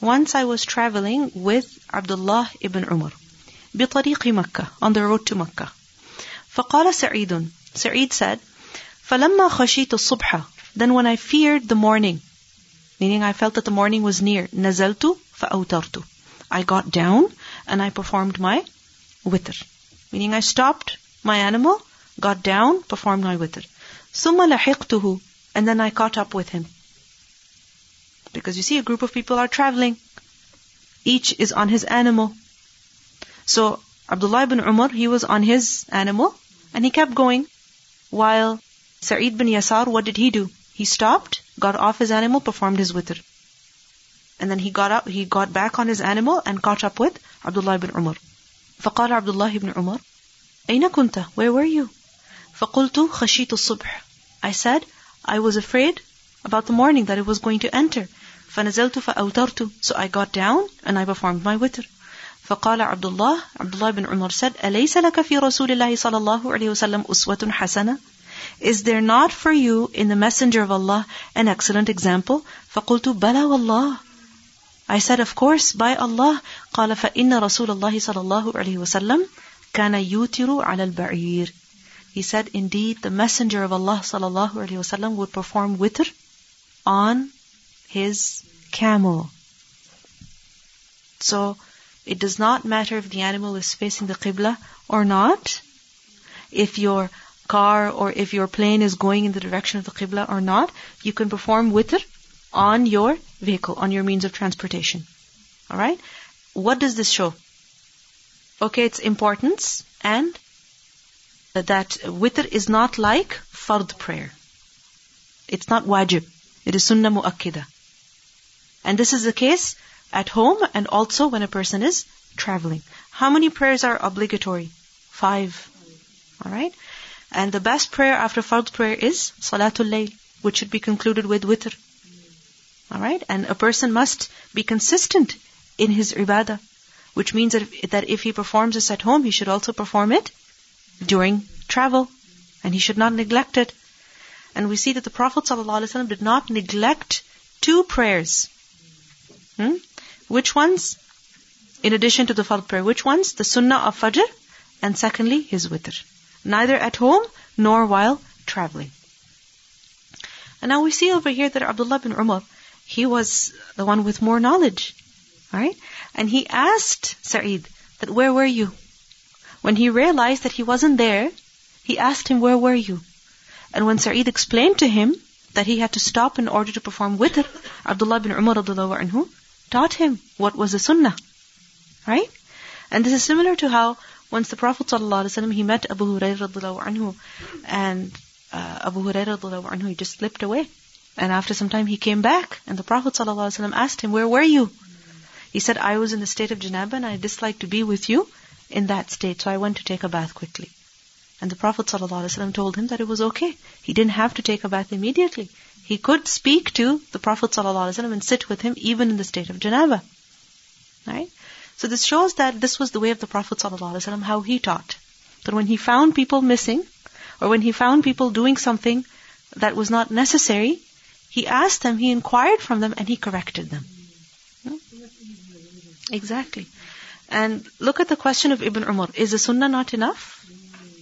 Speaker 1: Once I was traveling with Abdullah ibn Umar بطريق مكة on the road to Mecca فقال سعيد Sa'id said فلما خشيت الصبح then when I feared the morning meaning I felt that the morning was near نزلت فأوترت I got down and I performed my witr. Meaning I stopped my animal, got down, performed my witr. ثم لحقته and then I caught up with him. Because you see, a group of people are traveling. Each is on his animal. So Abdullah ibn Umar, he was on his animal and he kept going. While Sa'id bin Yasar, what did he do? He stopped, got off his animal, performed his witr. And then he got up, he got back on his animal and caught up with Abdullah ibn Umar. فقال عبد الله ibn Umar أين كنت? Where were you? فقلت خشيت الصبح. I said, I was afraid about the morning that it was going to enter. فنزلت فأوترت. So I got down and I performed my witr. فقال عبد الله عبد الله بن عمر said أليس لك في رسول الله صلى الله عليه وسلم أسوة حسنة Is there not for you in the messenger of Allah an excellent example? فقلت بلى والله I said of course by Allah قال فإن رسول الله صلى الله عليه وسلم كان يوتر على البعير He said indeed the messenger of Allah صلى الله عليه وسلم would perform witr on his camel. So it does not matter if the animal is facing the Qibla or not, if your car or if your plane is going in the direction of the Qibla or not, you can perform witr on your vehicle, on your means of transportation. Alright? What does this show? Okay, its importance and that witr is not like fard prayer. It's not wajib. It is sunnah mu'akkida. And this is the case at home and also when a person is traveling. How many prayers are obligatory? Five. Alright? And the best prayer after fard prayer is Salatul Layl, which should be concluded with witr. Alright? And a person must be consistent in his ibadah, which means that if, that if he performs this at home, he should also perform it during travel. And he should not neglect it. And we see that the Prophet ﷺ did not neglect two prayers. Hmm? Which ones? In addition to the fard prayer, which ones? The sunnah of fajr, and secondly, his witr. Neither at home nor while traveling. And now we see over here that Abdullah bin Umar, he was the one with more knowledge. Right? And he asked Sa'id that where were you? When he realized that he wasn't there, he asked him, where were you? And when Sa'id explained to him that he had to stop in order to perform witr, Abdullah bin Umar anhu taught him what was the sunnah. Right? And this is similar to how once the Prophet ﷺ, he met Abu Hurairah anhu, and uh, Abu Hurairah anhu, he just slipped away. And after some time he came back, and the Prophet ﷺ asked him, where were you? He said, I was in the state of janaba and I disliked to be with you in that state, so I went to take a bath quickly. And the Prophet ﷺ told him that it was okay. He didn't have to take a bath immediately. He could speak to the Prophet ﷺ and sit with him even in the state of janaba. Right? So this shows that this was the way of the Prophet ﷺ, how he taught. That when he found people missing, or when he found people doing something that was not necessary, he asked them, he inquired from them, and he corrected them. Exactly. And look at the question of Ibn Umar. Is the sunnah not enough?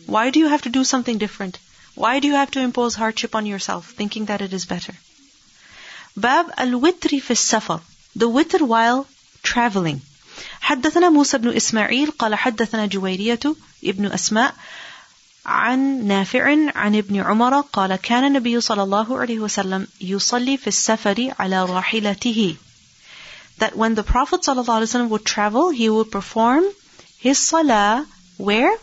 Speaker 1: Why do you have to do something different? Why do you have to impose hardship on yourself, thinking that it is better? Bab al-witri fi safar. The witr while traveling. حدثنا موسى بن إسماعيل قال حدثنا جويرية ابن أسماء عن نافع عن ابن عمر قال كان النبي صلى الله عليه وسلم يصلي في السفر على راحلته. That when the Prophet صلى الله عليه وسلم would travel he would perform his salah where?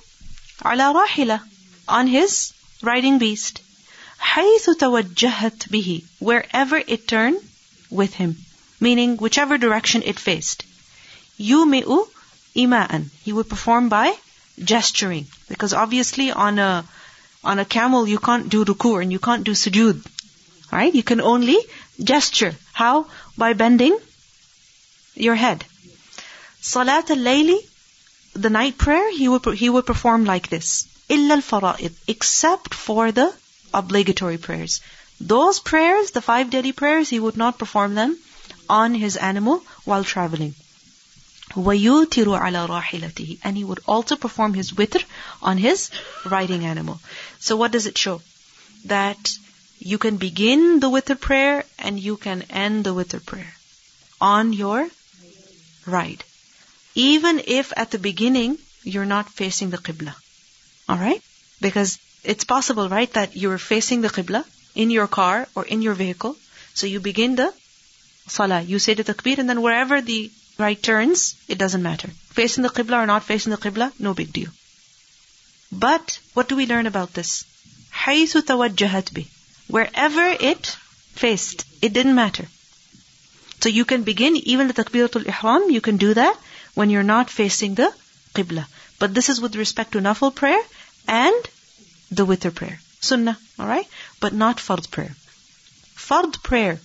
Speaker 1: على راحلة on his riding beast. حيث توجهت به wherever it turned with him. Meaning whichever direction it faced. yumi'u ima'an. He would perform by gesturing. Because obviously on a, on a camel you can't do ruku and you can't do sujud, Right? You can only gesture. How? By bending your head. Salat al-layli, the night prayer, he would, he would perform like this. Illa al-fara'id. Except for the obligatory prayers. Those prayers, the five daily prayers, he would not perform them on his animal while traveling. وَيُوتِرُ عَلَى رَاحِلَتِهِ And he would also perform his witr on his riding animal. So what does it show? That you can begin the witr prayer and you can end the witr prayer on your ride. Even if at the beginning you're not facing the Qibla. Alright? Because it's possible, right, that you're facing the Qibla in your car or in your vehicle. So you begin the Salah. You say the Takbir and then wherever the right turns, it doesn't matter. Facing the Qibla or not facing the Qibla, no big deal. But what do we learn about this? حيث توجهت به. Wherever it faced, it didn't matter. So you can begin even the takbiratul ihram, you can do that when you're not facing the qibla. But this is with respect to nafil prayer and the witr prayer. Sunnah, alright? But not fard prayer. Fard prayer.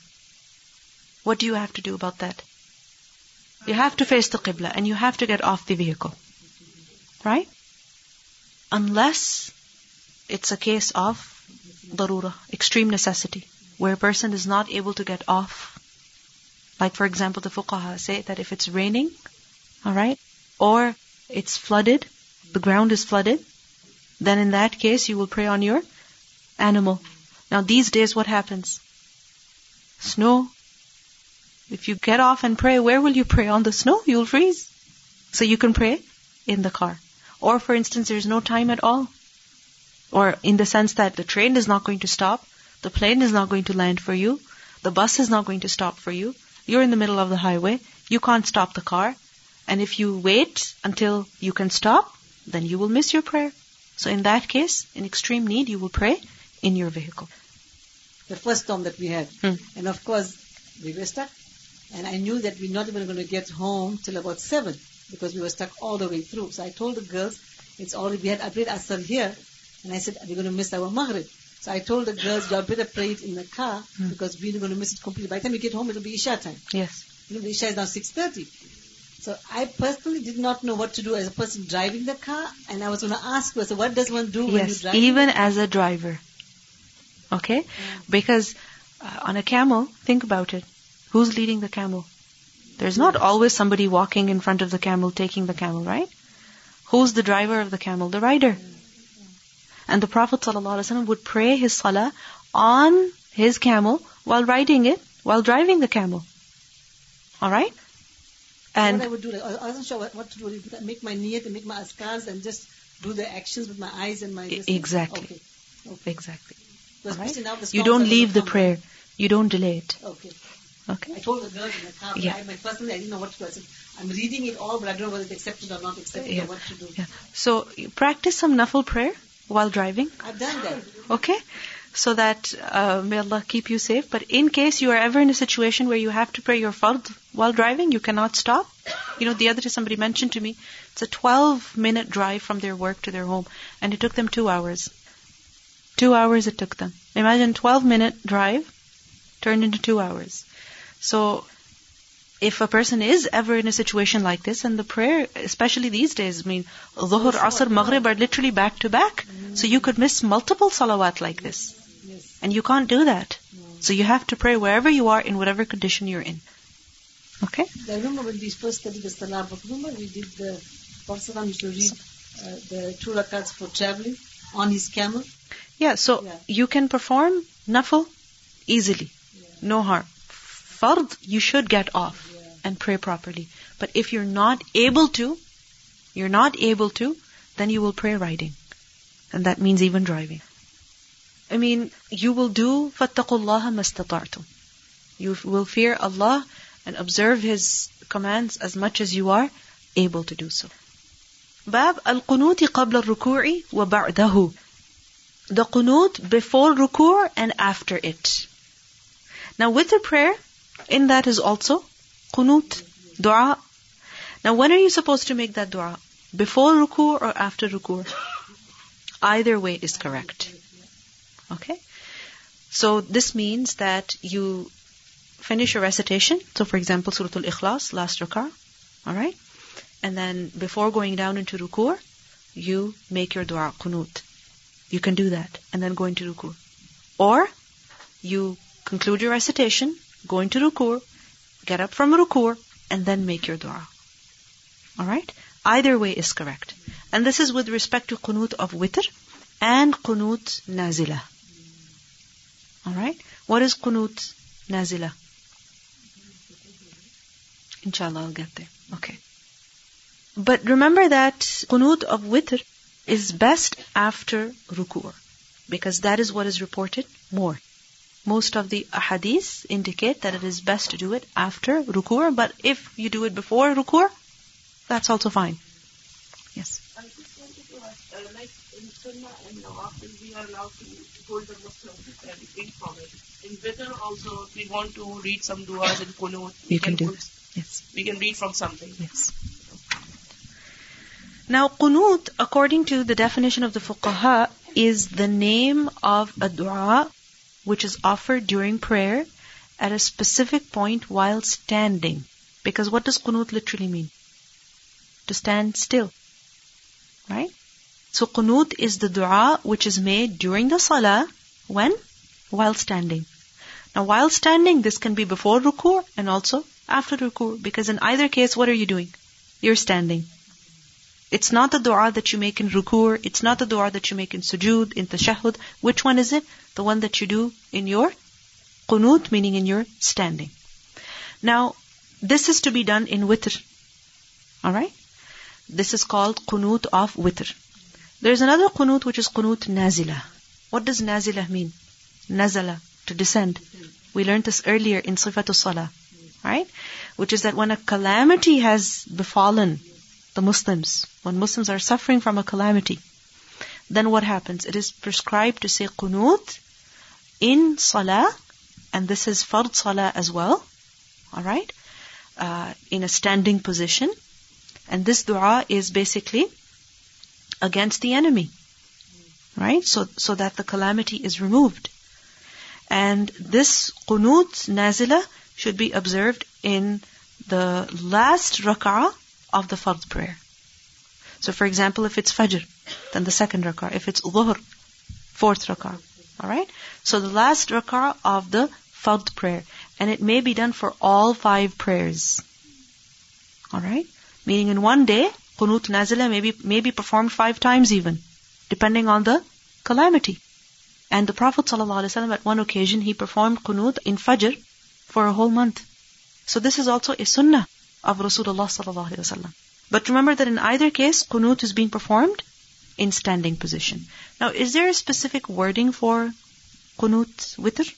Speaker 1: What do you have to do about that? You have to face the Qibla and you have to get off the vehicle. Right? Unless it's a case of darura, extreme necessity, where a person is not able to get off. Like for example, the fuqaha say that if it's raining, alright, or it's flooded, the ground is flooded, then in that case you will pray on your animal. Now these days what happens? Snow. If you get off and pray, where will you pray? On the snow? You'll freeze. So you can pray in the car. Or for instance, there's no time at all. Or in the sense that the train is not going to stop, the plane is not going to land for you, the bus is not going to stop for you, you're in the middle of the highway, you can't stop the car, and if you wait until you can stop, then you will miss your prayer. So in that case, in extreme need, you will pray in your vehicle.
Speaker 2: The first storm that we had.
Speaker 1: Hmm.
Speaker 2: And of course, we were stuck. And I knew that we're not even going to get home till about 7 because we were stuck all the way through. So I told the girls, it's already, we had, prayed Asr here. And I said, we're going to miss our Maghrib. So I told the girls, you better pray it in the car because we're going to miss it completely. By the time we get home, it'll be Isha time.
Speaker 1: Yes.
Speaker 2: You know, the Isha is now 6.30. So I personally did not know what to do as a person driving the car. And I was going to ask her, so what does one do when you
Speaker 1: Yes,
Speaker 2: drive?
Speaker 1: even as a driver. Okay? Because uh, on a camel, think about it. Who's leading the camel? There's not always somebody walking in front of the camel taking the camel, right? Who's the driver of the camel? The rider. And the Prophet ﷺ would pray his salah on his camel while riding it, while driving the camel. Alright?
Speaker 2: And what I would do, like, I wasn't sure what, what to do. Make my niyat and make my askars and just do the actions with my eyes and my.
Speaker 1: Exactly.
Speaker 2: Okay. okay.
Speaker 1: exactly.
Speaker 2: Because
Speaker 1: Alright?
Speaker 2: Christian, now the
Speaker 1: You don't leave the
Speaker 2: come.
Speaker 1: prayer. You don't delay it.
Speaker 2: Okay.
Speaker 1: Okay?
Speaker 2: I told the girls in the car,
Speaker 1: Yeah.
Speaker 2: I, my personally, I didn't know what to do. I said, I'm reading it all, but I don't know whether it's accepted or not accepted
Speaker 1: Yeah.
Speaker 2: or what to do.
Speaker 1: Yeah. So you practice some nafil prayer while driving.
Speaker 2: I've done that.
Speaker 1: Okay? So that uh, may Allah keep you safe. But in case you are ever in a situation where you have to pray your fard while driving, you cannot stop. You know, the other day somebody mentioned to me, it's a 12 minute drive from their work to their home, and it took them two hours. Two hours it took them. Imagine 12 minute drive turned into two hours. So, if a person is ever in a situation like this, and the prayer, especially these days, I mean, Dhuhr, Asr, Maghrib are literally back to back. So you could miss multiple salawat like this. And you can't do that. So you have to pray wherever you are, in whatever condition you're in. Okay?
Speaker 2: I remember when we first studied the Salah remember we did the Prophet used to read uh, the two rakats for traveling on his camel.
Speaker 1: Yeah, so
Speaker 2: Yeah.
Speaker 1: you can perform nafil easily. No harm Fard, you should get off and pray properly. But if you're not able to, you're not able to, then you will pray riding. And that means even driving. I mean, you will do فَاتَّقُوا اللَّهَ مَسْتَطَعْتُمْ You will fear Allah and observe His commands as much as you are able to do so. باب القنوت قبل الركوع وبعده the qunut before ruku' and after it. Now with the prayer, in that is also qunut, dua. Now when are you supposed to make that dua? Before ruku' or after ruku'? Either way is correct. Okay? So this means that you finish your recitation. So for example, Surah Al-Ikhlas, last rak'ah. Alright? And then before going down into ruku', you make your dua qunut. You can do that and then go into ruku. Or you conclude your recitation, go into ruku, get up from ruku, and then make your dua. Alright? Either way is correct. And this is with respect to qunut of witr and qunut nazila. Alright? What is qunut nazila? Inshallah, I'll get there. Okay. But remember that qunut of witr is best after ruku' because that is what is reported more. Most of the ahadith indicate that it is best to do it after ruku' but if you do it before ruku' that's also fine. Yes.
Speaker 4: I just wanted to ask, uh, like in Sunnah and Nawafil, we are allowed to hold the mushaf and read from it. In Witr also, if we want to read some du'as and kunut, we
Speaker 1: You can do.
Speaker 4: put-
Speaker 1: Yes.
Speaker 4: We can read from something.
Speaker 1: Yes. Now, qunut, according to the definition of the fuqaha, is the name of a dua which is offered during prayer at a specific point while standing. Because what does qunut literally mean? To stand still. Right? So qunut is the dua which is made during the salah. When? While standing. Now while standing, this can be before ruku and also after ruku. Because in either case, what are you doing? You're standing. It's not the dua that you make in ruku. It's not the dua that you make in sujood, in tashahhud. Which one is it? The one that you do in your qunut, meaning in your standing. Now, this is to be done in witr. Alright? This is called qunut of witr. There's another qunut which is qunut nazila. What does nazila mean? Nazala, to descend. We learned this earlier in Sifatul Salah. Right? Which is that when a calamity has befallen the Muslims, when Muslims are suffering from a calamity, then what happens? It is prescribed to say qunut in salah, and this is fard salah as well, alright, uh, in a standing position. And this dua is basically against the enemy, right? So, so that the calamity is removed. And this qunut nazila should be observed in the last rak'ah of the fard prayer. So for example, if it's fajr, then the second rak'ah. If it's dhuhr, fourth rak'ah. Alright? So the last rak'ah of the fard prayer. And it may be done for all five prayers. Alright? Meaning in one day, qunut nazila may be, may be performed five times even, depending on the calamity. And the Prophet ﷺ at one occasion, he performed qunut in fajr for a whole month. So this is also a sunnah of Rasulullah sallallahu alaihi wasallam. But remember that in either case, kunut is being performed in standing position. Now, is there a specific wording for kunut witr?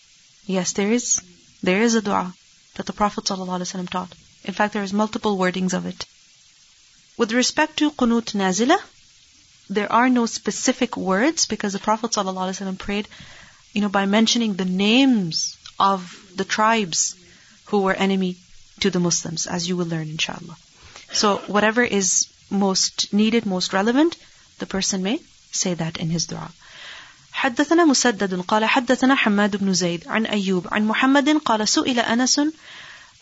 Speaker 1: Yes, there is. There is a dua that the Prophet ﷺ taught. In fact, there is multiple wordings of it. With respect to kunut nazila, there are no specific words because the Prophet ﷺ prayed, you know, by mentioning the names of the tribes who were enemy to the Muslims, as you will learn, inshallah. So whatever is most needed, most relevant, the person may say that in his dua. حدثنا مسدد قال حدثنا حماد بن زيد عن أيوب عن محمد قال سئل أنس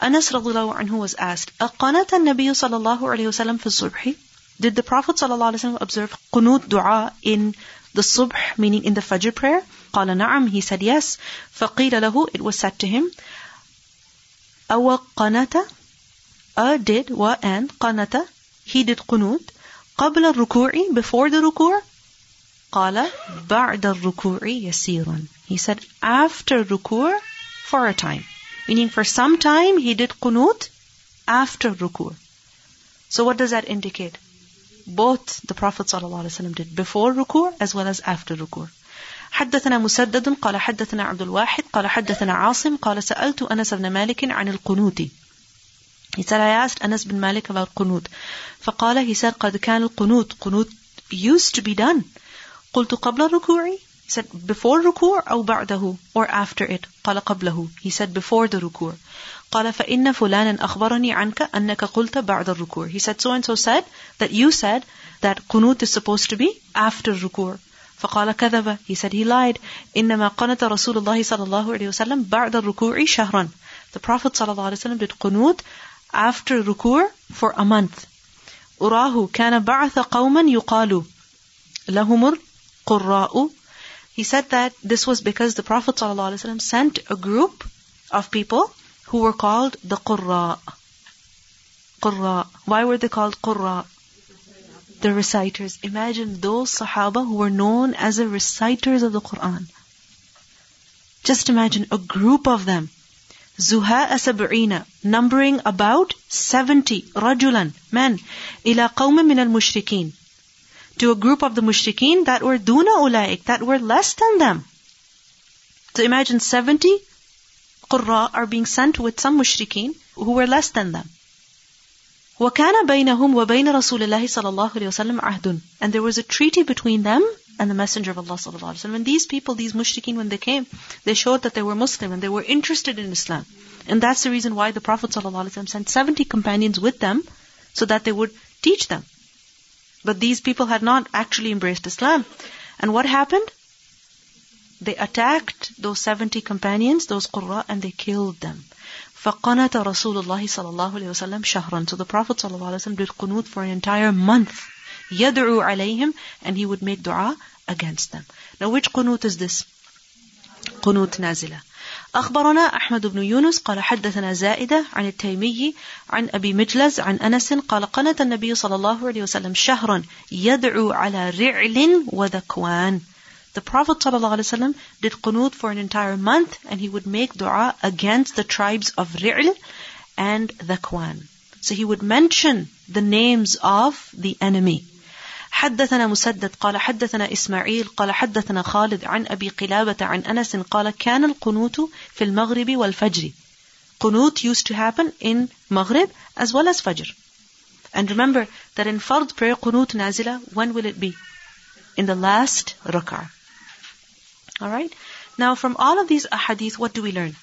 Speaker 1: أنس رضي الله عنه was asked أقنت النبي صلى الله عليه وسلم في الصبح Did the Prophet صلى الله عليه وسلم observe قنوت dua in the subh, meaning in the fajr prayer? قال نعم, he said yes. فقيل له, it was said to him, أو قنت أ did و and قنت he did قنوت قبل الركوع before the ركوع قال بعد الركوع يسيرا he said after ركوع for a time meaning for some time he did qunut after ruku'. So what does that indicate? Both the Prophet ﷺ did before ruku' as well as after ruku'. حدثنا مسدد قال حدثنا عبد الواحد قال حدثنا عاصم قال سألت أنس بن مالك عن القنوت He said, I asked Anas bin Malik about qunut. فقال, he said, قد كان القنوت. Qunut used to be done. قلت قبل الركوع. He said, before ركوع أو بعده or after it. قال قبله. He said, before the ركوع. قال فإن فلانا أخبرني عنك أنك قلت بعد الركوع. He said, so and so said that you said that qunut is supposed to be after ركوع. فقال كذب. He said he lied. إنما قنت رسول الله صلى الله عليه وسلم بعد الركوع شهرا. The Prophet صلى الله عليه وسلم did qunut after rukur for a month. أراه كان بعث قوما يقال لهم القراء He said that this was because the Prophet ﷺ sent a group of people who were called the Qurra. Qurra. Why were they called Qurra? the reciters. Imagine those Sahaba who were known as the reciters of the Quran. Just imagine a group of them. Zuha Asab'ina, numbering about 70 rajulan, men, ila qawmin min al-mushrikeen. To a group of the mushrikeen that were duna ulaik, that were less than them. So imagine 70 qurra are being sent with some mushrikeen who were less than them. وكان بينهم وبين رسول الله صلى الله عليه وسلم عهد and there was a treaty between them and the Messenger of Allah sallallahu alaihi wasallam. And these people, these mushrikeen, when they came, they showed that they were Muslim and they were interested in Islam. And that's the reason why the Prophet sallallahu alaihi wasallam sent 70 companions with them so that they would teach them. But these people had not actually embraced Islam. And what happened? They attacked those 70 companions, those qurra, and they killed them. فَقَنَتَ رَسُولُ اللَّهِ صَلَى اللَّهُ عَلَيْهِ وسلم شَهْرًا So the Prophet صلى الله عليه وسلم did qunut for an entire month. يَدْعُو عَلَيْهِمْ And he would make dua against them. Now which qunut is this? قنوت نازلة أخبرنا أحمد بن يونس قال حدثنا زائدة عن التيمي عن أبي مجلز عن أنس قال قنت النبي صلى الله عليه وسلم شهرا يدعو على رعل وذكوان The Prophet ﷺ did qunut for an entire month and he would make dua against the tribes of Ri'l and Dhakwan. So he would mention the names of the enemy. حدثنا مسدد قال حدثنا إسماعيل قال حدثنا خالد عن أبي قلابة عن أنس قال كان القنوت في المغرب والفجر Qunut used to happen in Maghrib as well as Fajr. And remember that in Fard prayer, Qunut Nazila, when will it be? In the last rak'ah. Alright? Now from all of these ahadith, what do we learn?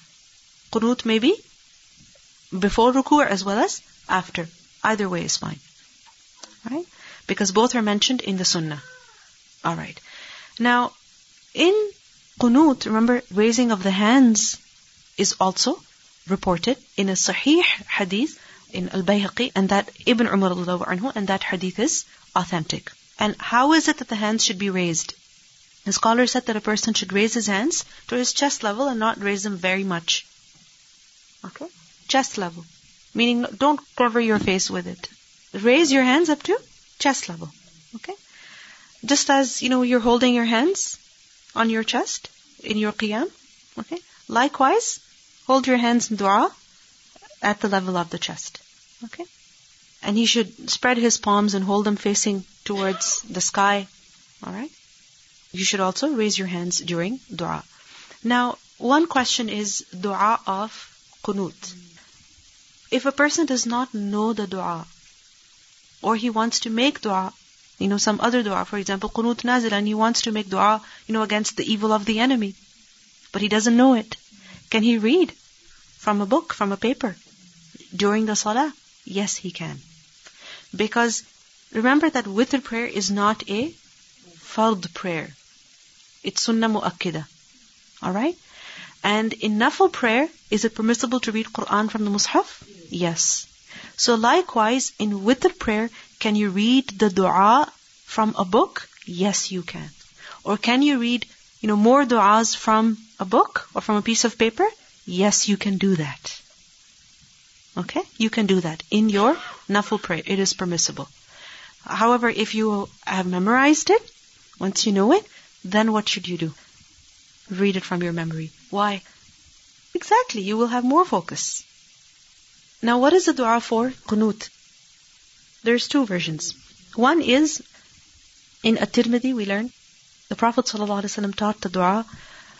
Speaker 1: Qunut maybe before ruku' as well as after. Either way is fine. Right? Because both are mentioned in the sunnah. Alright. Now, in qunut, remember, raising of the hands is also reported in a sahih hadith in Al-Bayhaqi and that Ibn Umar and that hadith is authentic. And how is it that the hands should be raised? The scholar said that a person should raise his hands to his chest level and not raise them very much. Okay? Chest level. Meaning don't cover your face with it. Raise your hands up to chest level. Okay? Just as, you know, you're holding your hands on your chest in your qiyam. Okay? Likewise, hold your hands in dua at the level of the chest. Okay? And he should spread his palms and hold them facing towards the sky. Alright? You should also raise your hands during dua. Now, one question is dua of qunut. If a person does not know the dua, or he wants to make dua, you know, some other dua, for example, qunut nazil, and he wants to make dua, you know, against the evil of the enemy, but he doesn't know it. Can he read from a book, from a paper, during the salah? Yes, he can. Because remember that witr prayer is not a fard prayer. It's sunnah mu'akkida. Alright? And in nafil prayer, is it permissible to read Quran from the mushaf? Yes. So likewise, in witr prayer, can you read the dua from a book? Yes, you can. Or can you read, you know, more du'as from a book or from a piece of paper? Yes, you can do that. Okay? You can do that in your nafil prayer. It is permissible. However, if you have memorized it, once you know it, then what should you do? Read it from your memory. Why? Exactly, you will have more focus. Now, what is the dua for qunut? There's two versions. One is in At-Tirmidhi we learn the Prophet ﷺ taught the dua.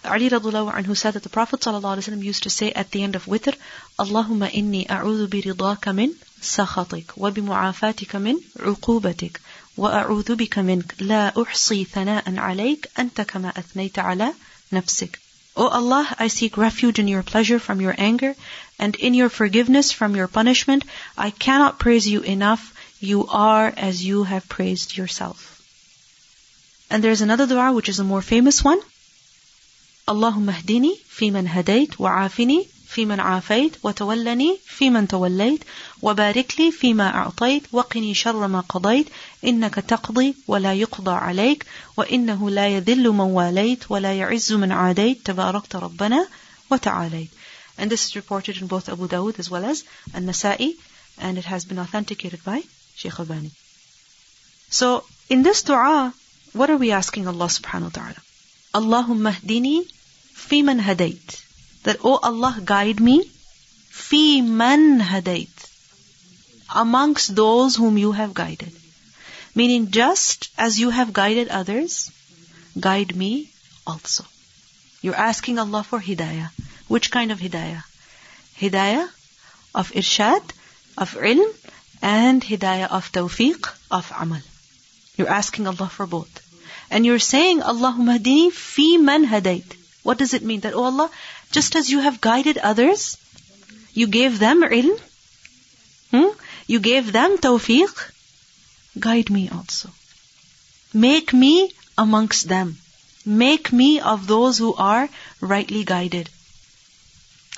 Speaker 1: Ali radiallahu anhu said that the Prophet ﷺ used to say at the end of witr, Allahumma inni a'udhu bi ridaka min sakhatik wa bi mu'afatika min uqubatik wa a'udhu bika mink la uhsi thana'an alayk anta kama athnayta ala nafsik. O Allah, I seek refuge in your pleasure from your anger and in your forgiveness from your punishment. I cannot praise you enough. You are as you have praised yourself. And there's another dua which is a more famous one. اللهم اهدني فيمن هديت وعافني فيمن عافيت وتولني فيمن توليت وبارك لي فيما أعطيت وقني شر ما قضيت إنك تقضي ولا يقضى عليك وإنه لا يذل من واليت ولا يعز من عاديت تباركت ربنا وتعاليت And this is reported in both Abu Dawud as well as An-Nasa'i and it has been authenticated by Shaykh Albani. So in this dua, what are we asking Allah subhanahu wa ta'ala? Allahumma hdini fi man hadait. That, oh Allah, guide me fi man hadait. Amongst those whom you have guided. Meaning just as you have guided others, guide me also. You're asking Allah for hidayah. Which kind of hidayah? Hidayah of irshad, of ilm, and hidayah of tawfiq, of amal. You're asking Allah for both. And you're saying, Allahumma hadini fi man hadait. What does it mean? That, oh Allah, just as you have guided others, you gave them ilm, hmm? you gave them tawfiq, guide me also. Make me amongst them. Make me of those who are rightly guided.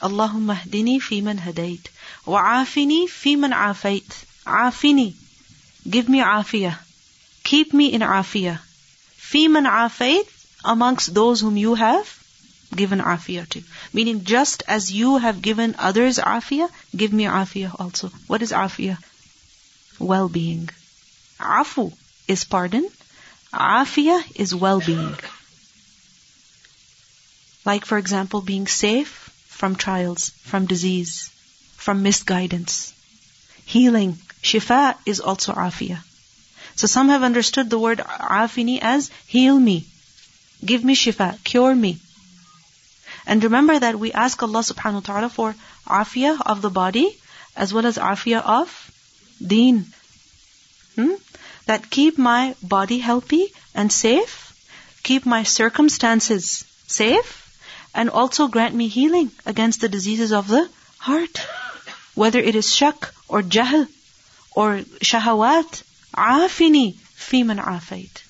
Speaker 1: Allahumma hdini fi man hadayt. Wa afini fi man afayt. Afini. Give me afiyah. Keep me in. Fi man afayt. Amongst those whom you have given afiyah to. Meaning just as you have given others afiyah, give me afiyah also. What is afiyah? Well-being. Afu is pardon. Afiyah is well-being. Like for example, being safe from trials, from disease, from misguidance. Healing. Shifa is also afiyah. So some have understood the word afini as heal me. Give me shifa, cure me. And remember that we ask Allah subhanahu wa ta'ala for afiyah of the body as well as afiyah of deen. Hmm? That keep my body healthy and safe, keep my circumstances safe, and also grant me healing against the diseases of the heart. Whether it is shak or jahl or shahawat, afini fi man afait.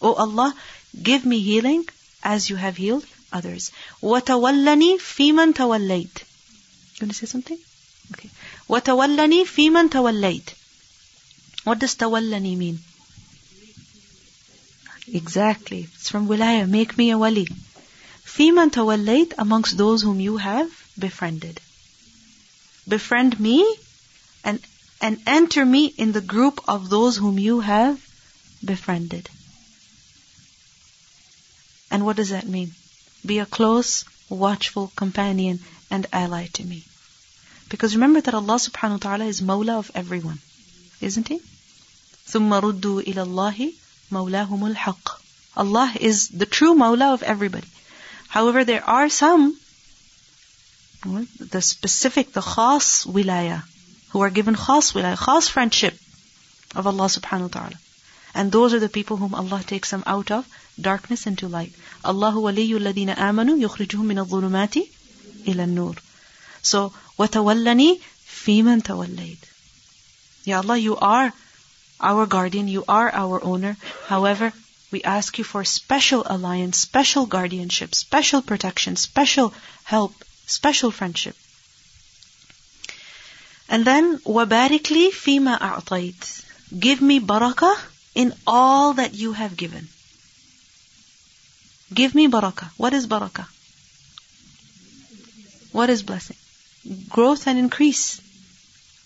Speaker 1: O Allah, give me healing as you have healed others. وَتَوَلَّنِي فِي مَنْ تَوَلَّيْتَ You want to say something? Okay. وَتَوَلَّنِي فِي مَنْ تَوَلَّيْتَ What does tawallani mean? Exactly. It's from wilaya. Make me a wali. فِي مَنْ تَوَلَّيْتَ Amongst those whom you have befriended. Befriend me and, and enter me in the group of those whom you have befriended. And what does that mean? Be a close, watchful companion and ally to me. Because remember that Allah subhanahu wa ta'ala is Mawla of everyone. Isn't He? ثُمَّ رُدُّوا إِلَى اللَّهِ مَوْلَاهُمُ الْحَقِّ Allah is the true Mawla of everybody. However, there are some, the specific, the khas wilaya, who are given khas wilaya, khas friendship of Allah subhanahu wa ta'ala. And those are the people whom Allah takes them out of darkness into light. Allahu waliyyu alladhina amanu yukhrijuhum min adh-dhulumati ila an-nur. So, وَتَوَلَّنِي فِي مَنْ تَوَلَّيْتَ Ya Allah, you are our guardian, you are our owner. However, we ask you for special alliance, special guardianship, special protection, special help, special friendship. And then, وَبَارِكْ لِي فِي مَا أَعْطَيْتَ Give me barakah in all that you have given. Give me barakah. What is barakah? What is blessing? Growth and increase.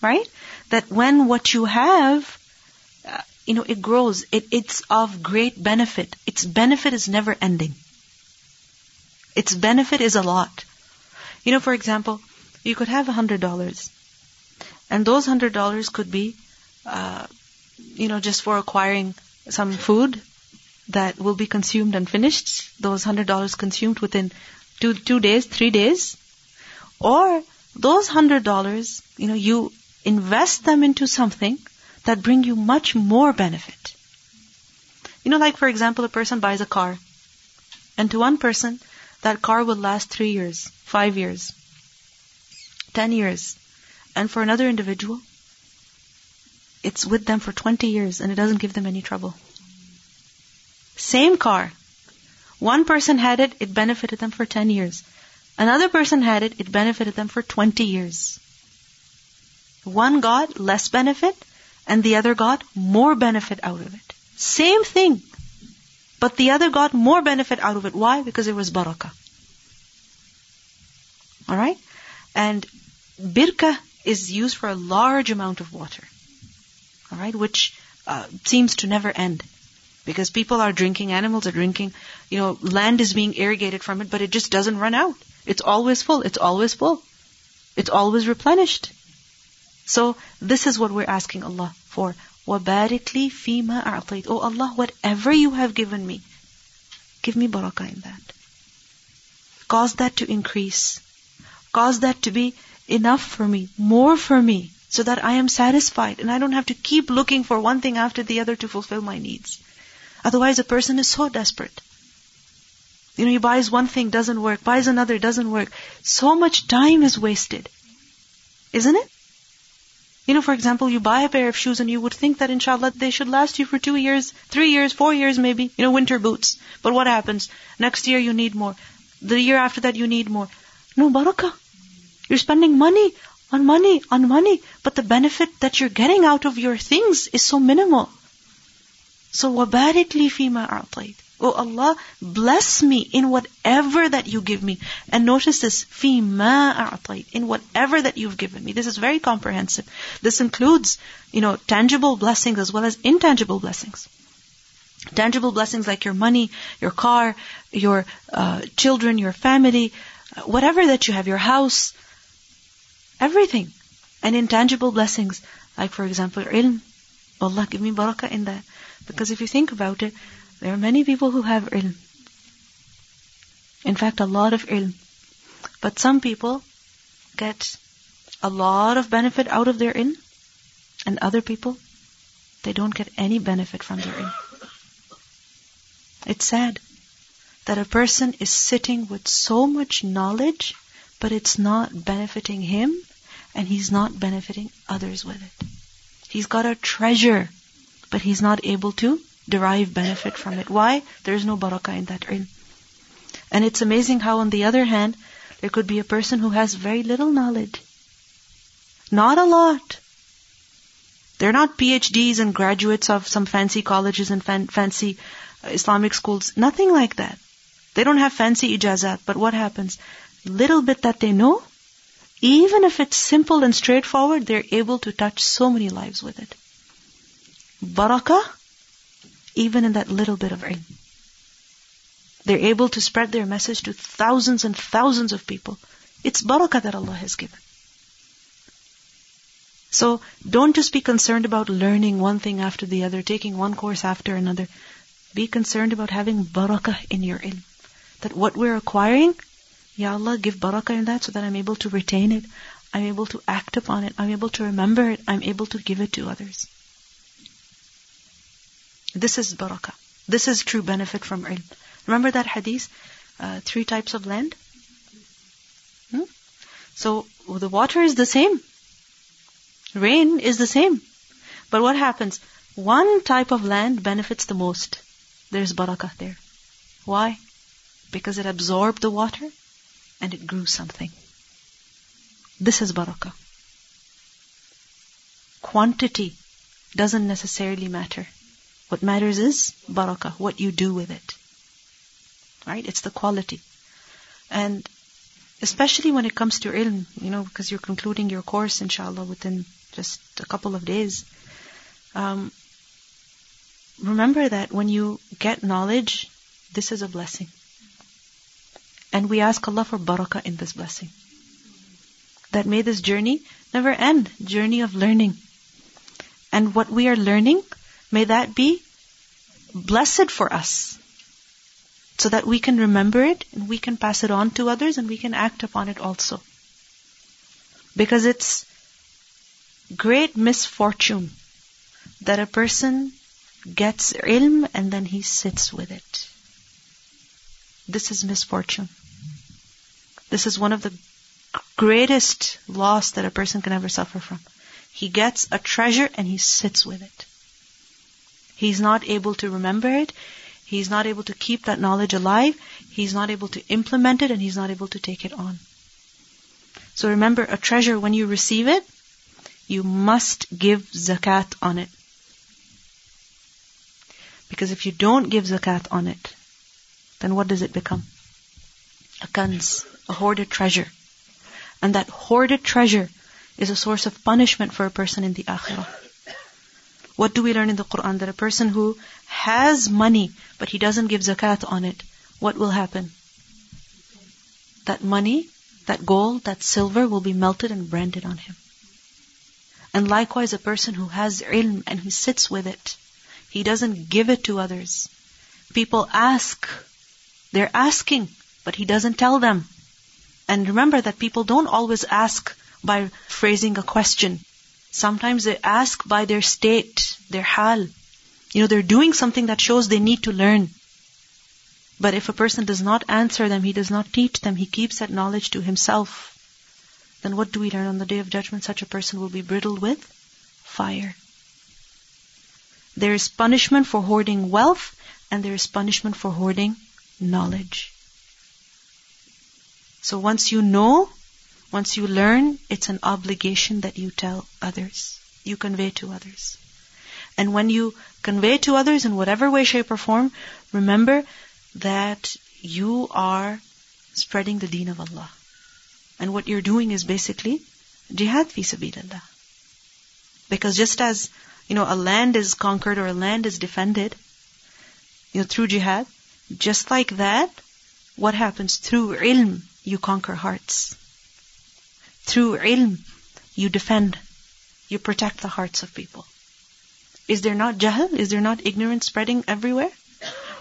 Speaker 1: Right? That when what you have, uh, you know, it grows. It, it's of great benefit. Its benefit is never ending. Its benefit is a lot. You know, for example, you could have a hundred dollars. And those hundred dollars could be, uh, you know, just for acquiring some food that will be consumed and finished. Those hundred dollars consumed within two two days, three days, or those hundred dollars, you know, you invest them into something that bring you much more benefit. You know, like for example, a person buys a car, and to one person, that car will last three years, five years, ten years, and for another individual, it's with them for 20 years and it doesn't give them any trouble. Same car. One person had it, it benefited them for 10 years. Another person had it, it benefited them for 20 years. One got less benefit and the other got more benefit out of it. Same thing. But the other got more benefit out of it. Why? Because it was barakah. Alright? And birka is used for a large amount of water. Alright? Which uh, seems to never end Because people are drinking, animals are drinking, you know, land is being irrigated from it, but it just doesn't run out. It's always full. It's always full. It's always replenished. So this is what we're asking Allah for. وَبَارِكْ لِي فِي مَا أَعْطَيْتَ Oh Allah, whatever you have given me, give me barakah in that. Cause that to increase. Cause that to be enough for me, more for me, so that I am satisfied and I don't have to keep looking for one thing after the other to fulfill my needs. Otherwise a person is so desperate. You know, he buys one thing, doesn't work, buys another, doesn't work. So much time is wasted. Isn't it? You know, for example, you buy a pair of shoes and you would think that inshallah they should last you for two years, three years, four years maybe, you know, winter boots. But what happens? Next year you need more. The year after that you need more. No barakah. You're spending money on money on money, but the benefit that you're getting out of your things is so minimal. So وَبَارِكْ لِي فِي مَا أَعْطَيْتَ Oh Allah, bless me in whatever that you give me. And notice this, فِي مَا أَعْطَيْتَ In whatever that you've given me. This is very comprehensive. This includes, you know, tangible blessings as well as intangible blessings. Tangible blessings like your money, your car, your uh, children, your family, uh, whatever that you have, your house, everything. And intangible blessings, like for example, ilm. Allah, give me barakah in that. Because if you think about it, there are many people who have ilm. In fact, a lot of ilm. But some people get a lot of benefit out of their ilm, and other people, they don't get any benefit from their ilm. It's sad that a person is sitting with so much knowledge, but it's not benefiting him, and he's not benefiting others with it. He's got a treasure, but he's not able to derive benefit from it. Why? There's no barakah in that ilm. And it's amazing how on the other hand, there could be a person who has very little knowledge. Not a lot. They're not PhDs and graduates of some fancy colleges and fan- fancy uh, Islamic schools. Nothing like that. They don't have fancy ijazat. But what happens? Little bit that they know, even if it's simple and straightforward, they're able to touch so many lives with it. Barakah, even in that little bit of ilm. They're able to spread their message to thousands and thousands of people. It's barakah that Allah has given. So don't just be concerned about learning one thing after the other, taking one course after another. Be concerned about having barakah in your ilm. That what we're acquiring, Ya Allah, give barakah in that so that I'm able to retain it. I'm able to act upon it. I'm able to remember it. I'm able to give it to others. This is barakah. This is true benefit from ilm. Remember that hadith? Uh, three types of land? Hmm? So the water is the same. Rain is the same. But what happens? One type of land benefits the most. There's barakah there. Why? Because it absorbed the water and it grew something. This is barakah. Quantity doesn't necessarily matter. What matters is barakah, what you do with it. Right? It's the quality. And especially when it comes to ilm, you know, because you're concluding your course, inshallah, within just a couple of days. Um, remember that when you get knowledge, this is a blessing. And we ask Allah for barakah in this blessing. That may this journey never end, journey of learning. And what we are learning, May that be blessed for us so that we can remember it and we can pass it on to others and we can act upon it also. Because it's great misfortune that a person gets ilm and then he sits with it. This is misfortune. This is one of the greatest loss that a person can ever suffer from. He gets a treasure and he sits with it. He's not able to remember it. He's not able to keep that knowledge alive. He's not able to implement it and he's not able to take it on. So remember, a treasure, when you receive it, you must give zakat on it. Because if you don't give zakat on it, then what does it become? A kanz, a hoarded treasure. And that hoarded treasure is a source of punishment for a person in the akhirah. What do we learn in the Quran? That a person who has money, but he doesn't give zakat on it, what will happen? That money, that gold, that silver will be melted and branded on him. And likewise, a person who has ilm and he sits with it, he doesn't give it to others. People ask, they're asking, but he doesn't tell them. And remember that people don't always ask by phrasing a question. Sometimes they ask by their state, their hal. You know, they're doing something that shows they need to learn. But if a person does not answer them, he does not teach them, he keeps that knowledge to himself. then what do we learn on the day of judgment? Such a person will be brittled with fire. There is punishment for hoarding wealth, and there is punishment for hoarding knowledge. So once you know, once you learn, it's an obligation that you tell others. You convey to others. And when you convey to others in whatever way, shape, or form, remember that you are spreading the deen of Allah. And what you're doing is basically jihad fi sabilillah. Because just as, you know, a land is conquered or a land is defended, you know, through jihad, just like that, what happens? Through ilm, you conquer hearts. Through ilm, you defend, you protect the hearts of people. Is there not jahl? Is there not ignorance spreading everywhere?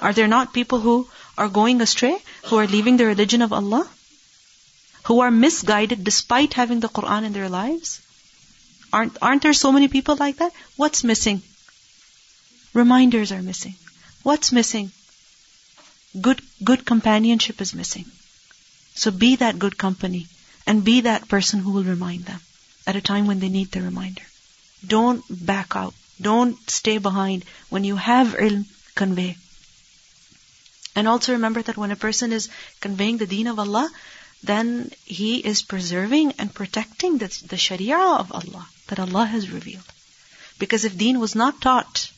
Speaker 1: Are there not people who are going astray, who are leaving the religion of Allah? Who are misguided despite having the Quran in their lives? Aren't, aren't there so many people like that? What's missing? Reminders are missing. What's missing? Good, good companionship is missing. So be that good company and be that person who will remind them at a time when they need the reminder. Don't back out. Don't stay behind. When you have ilm, convey. And also remember that when a person is conveying the deen of Allah, then he is preserving and protecting the, the sharia of Allah that Allah has revealed. Because if deen was not taught,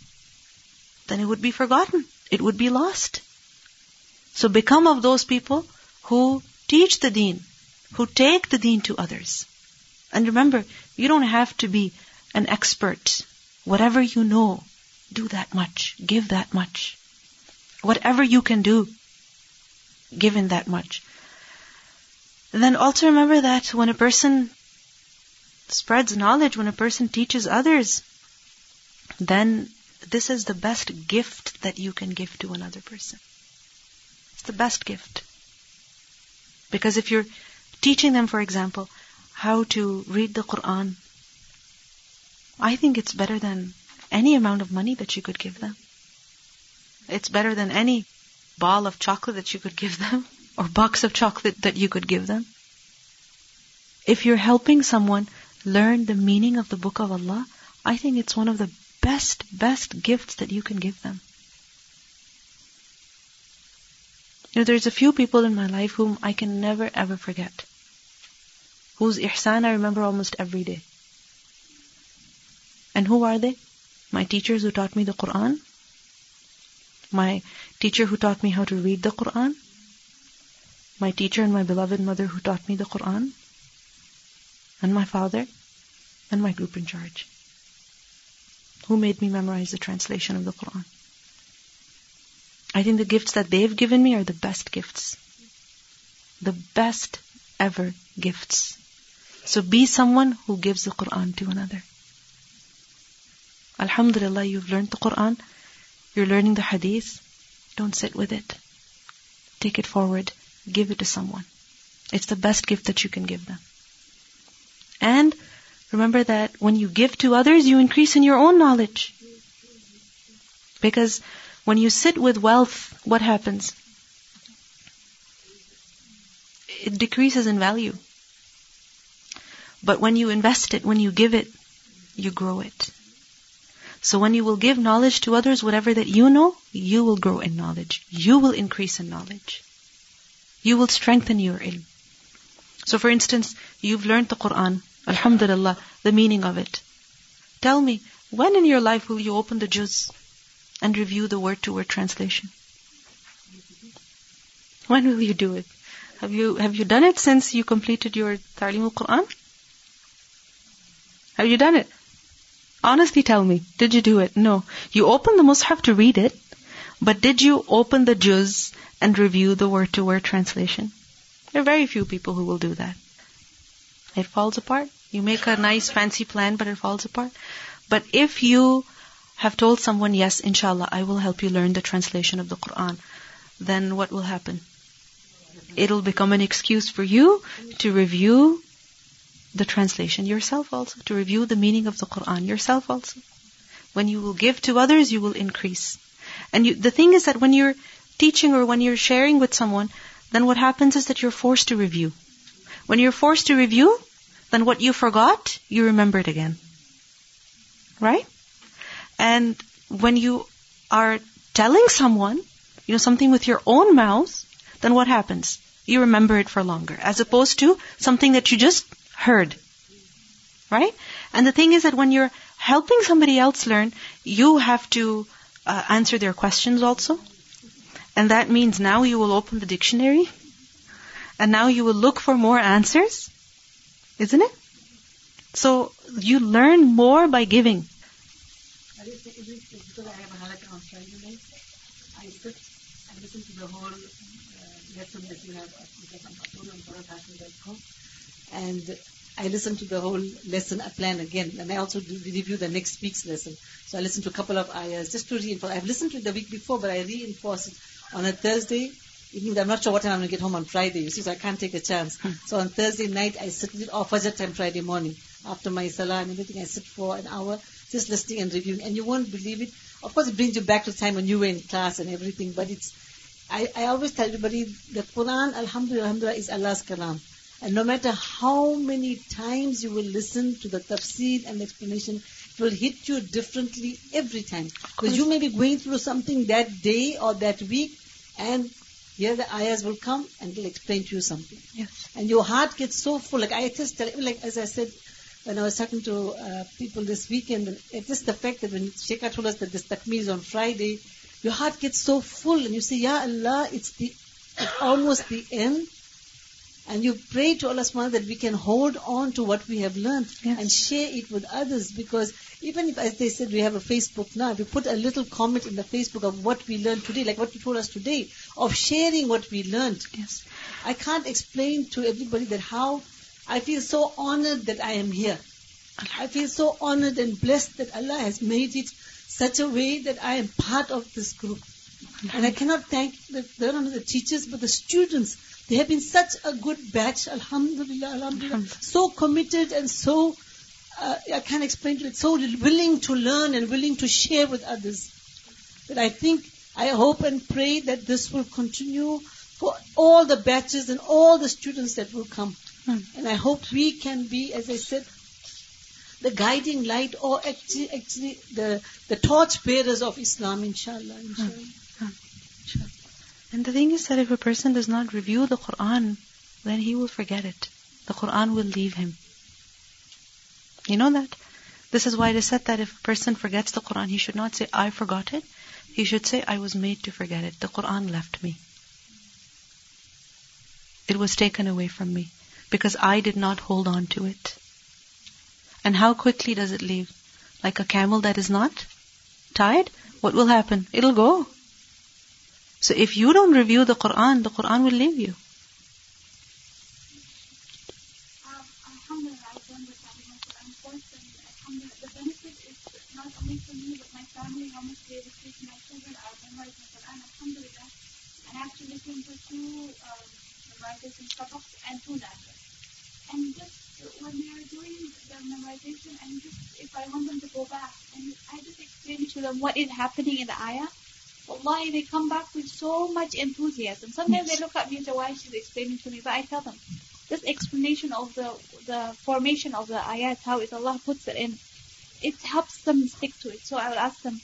Speaker 1: then it would be forgotten. It would be lost. So become of those people who teach the deen, who take the deen to others. And remember, you don't have to be an expert. Whatever you know, do that much. Give that much. Whatever you can do, give in that much. And then also remember that when a person spreads knowledge, when a person teaches others, then this is the best gift that you can give to another person. It's the best gift. Because if you're teaching them, for example, how to read the Quran, I think it's better than any amount of money that you could give them. It's better than any ball of chocolate that you could give them or box of chocolate that you could give them. If you're helping someone learn the meaning of the book of Allah, I think it's one of the best, best gifts that you can give them. You know, there's a few people in my life whom I can never ever forget. Whose ihsan I remember almost every day. And who are they? My teachers who taught me the Quran. My teacher who taught me how to read the Quran. My teacher and my beloved mother who taught me the Quran. And my father. And my group in charge. Who made me memorize the translation of the Quran. I think the gifts that they've given me are the best gifts. The best ever gifts. So be someone who gives the Quran to another. Alhamdulillah, you've learned the Quran. You're learning the Hadith. Don't sit with it. Take it forward. Give it to someone. It's the best gift that you can give them. And remember that when you give to others, you increase in your own knowledge. Because when you sit with wealth, what happens? It decreases in value. But when you invest it, when you give it, you grow it. So when you will give knowledge to others, whatever that you know, you will grow in knowledge. You will increase in knowledge. You will strengthen your ilm. So for instance, you've learned the Quran, Alhamdulillah, the meaning of it. Tell me, when in your life will you open the juz and review the word to word translation? When will you do it? Have you have you done it since you completed your Ta'lim al-Quran? Have you done it? Honestly tell me, did you do it? No. You opened the Mushaf to read it, but did you open the juz and review the word to word translation? There are very few people who will do that. It falls apart. You make a nice fancy plan, but it falls apart. But if you have told someone, yes, inshallah, I will help you learn the translation of the Quran, then what will happen? It'll become an excuse for you to review the translation yourself also, to review the meaning of the Quran yourself also. When you will give to others, you will increase. And you, the thing is that when you're teaching or when you're sharing with someone, then what happens is that you're forced to review. When you're forced to review, then what you forgot, you remember it again. Right? And when you are telling someone, you know, something with your own mouth, then what happens? You remember it for longer, as opposed to something that you just heard. Right? And the thing is that when you're helping somebody else learn, you have to uh, answer their questions also. And that means now you will open the dictionary and now you will look for more answers. Isn't it? So you learn more by giving.
Speaker 2: I listen to the whole lesson that you have. And I listen to the whole lesson, I plan again. And I also review the next week's lesson. So I listen to a couple of ayahs just to reinforce. I've listened to it the week before, but I reinforce it on a Thursday evening. I'm not sure what time I'm going to get home on Friday, you see, so I can't take a chance. Hmm. So on Thursday night, I sit with it, or Fajr time Friday morning. After my salah and everything, I sit for an hour just listening and reviewing. And you won't believe it. Of course, it brings you back to the time when you were in class and everything, but it's, I, I always tell everybody, the Quran, alhamdulillah, alhamdulillah, is Allah's kalam. And no matter how many times you will listen to the tafsir and the explanation, it will hit you differently every time. Because you may be going through something that day or that week, and here the ayahs will come and they'll explain to you something.
Speaker 1: Yes.
Speaker 2: And your heart gets so full. Like I just tell, like as I said, when I was talking to uh, people this weekend, and it's just the fact that when Sheikha told us that this takmeel is on Friday, your heart gets so full, and you say, Ya Allah, it's the it's almost the end. And you pray to Allah subhanahu that we can hold on to what we have learned
Speaker 1: Yes.
Speaker 2: and share it with others. Because even if, as they said, we have a Facebook now, if you put a little comment in the Facebook of what we learned today, like what you told us today, of sharing what we learned,
Speaker 1: Yes.
Speaker 2: I can't explain to everybody that how I feel so honored that I am here. I feel so honored and blessed that Allah has made it such a way that I am part of this group. And I cannot thank the, not only the teachers but the students. They have been such a good batch, alhamdulillah, alhamdulillah. So committed and so, uh, I can't explain to it, so willing to learn and willing to share with others. That I think, I hope and pray that this will continue for all the batches and all the students that will come.
Speaker 1: Hmm.
Speaker 2: And I hope we can be, as I said, the guiding light or actually, actually the, the torch bearers of Islam, inshallah. inshallah.
Speaker 1: Sure. And the thing is that if a person does not review the Quran, then he will forget it. The Quran will leave him. You know that? This is why it is said that if a person forgets the Quran, he should not say, I forgot it. He should say, I was made to forget it. The Quran left me. It was taken away from me because I did not hold on to it. And how quickly does it leave? Like a camel that is not tied? What will happen? It'll go. So if you don't review the Quran, the Quran will leave you.
Speaker 5: What is happening in the ayah, Wallahi, they come back with so much enthusiasm. Sometimes they look at me and say, why she's explaining to me? But I tell them, this explanation of the the formation of the ayat, how is Allah puts it in, it helps them stick to it. So I will ask them,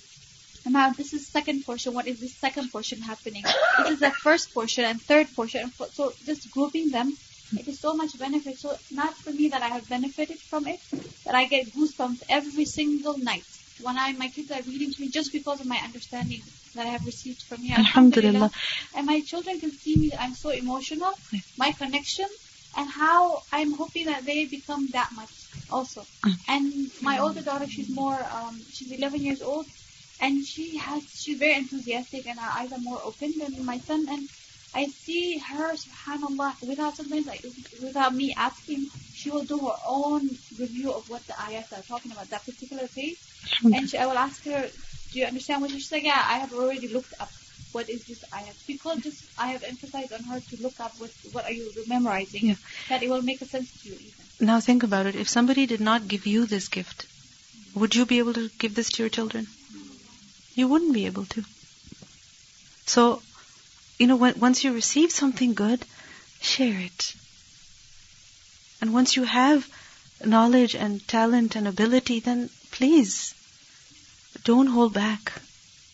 Speaker 5: now this is second portion. What is this second portion happening? This is the first portion and third portion. So just grouping them, it is so much benefit. So not for me that I have benefited from it, that I get goosebumps every single night when I my kids are reading to me just because of my understanding that I have received from here.
Speaker 1: Alhamdulillah.
Speaker 5: And my children can see me. I'm so emotional. My connection and how I'm hoping that they become that much also.
Speaker 1: Mm.
Speaker 5: And my older daughter, she's more, um, she's 11 years old, and she has, she's very enthusiastic, and her eyes are more open than my son. And I see her, Subhanallah, without sometimes like without me asking, she will do her own review of what the ayats are talking about that particular page. And she, I will ask her, "Do you understand what?" She's like, "Yeah, I have already looked up." What is this ayat? Because just I have emphasized on her to look up what what are you memorizing,
Speaker 1: Yeah.
Speaker 5: that it will make a sense to you even.
Speaker 1: Now think about it. If somebody did not give you this gift, would you be able to give this to your children? You wouldn't be able to. So, you know, when, once you receive something good, share it. And once you have knowledge and talent and ability, then please don't hold back.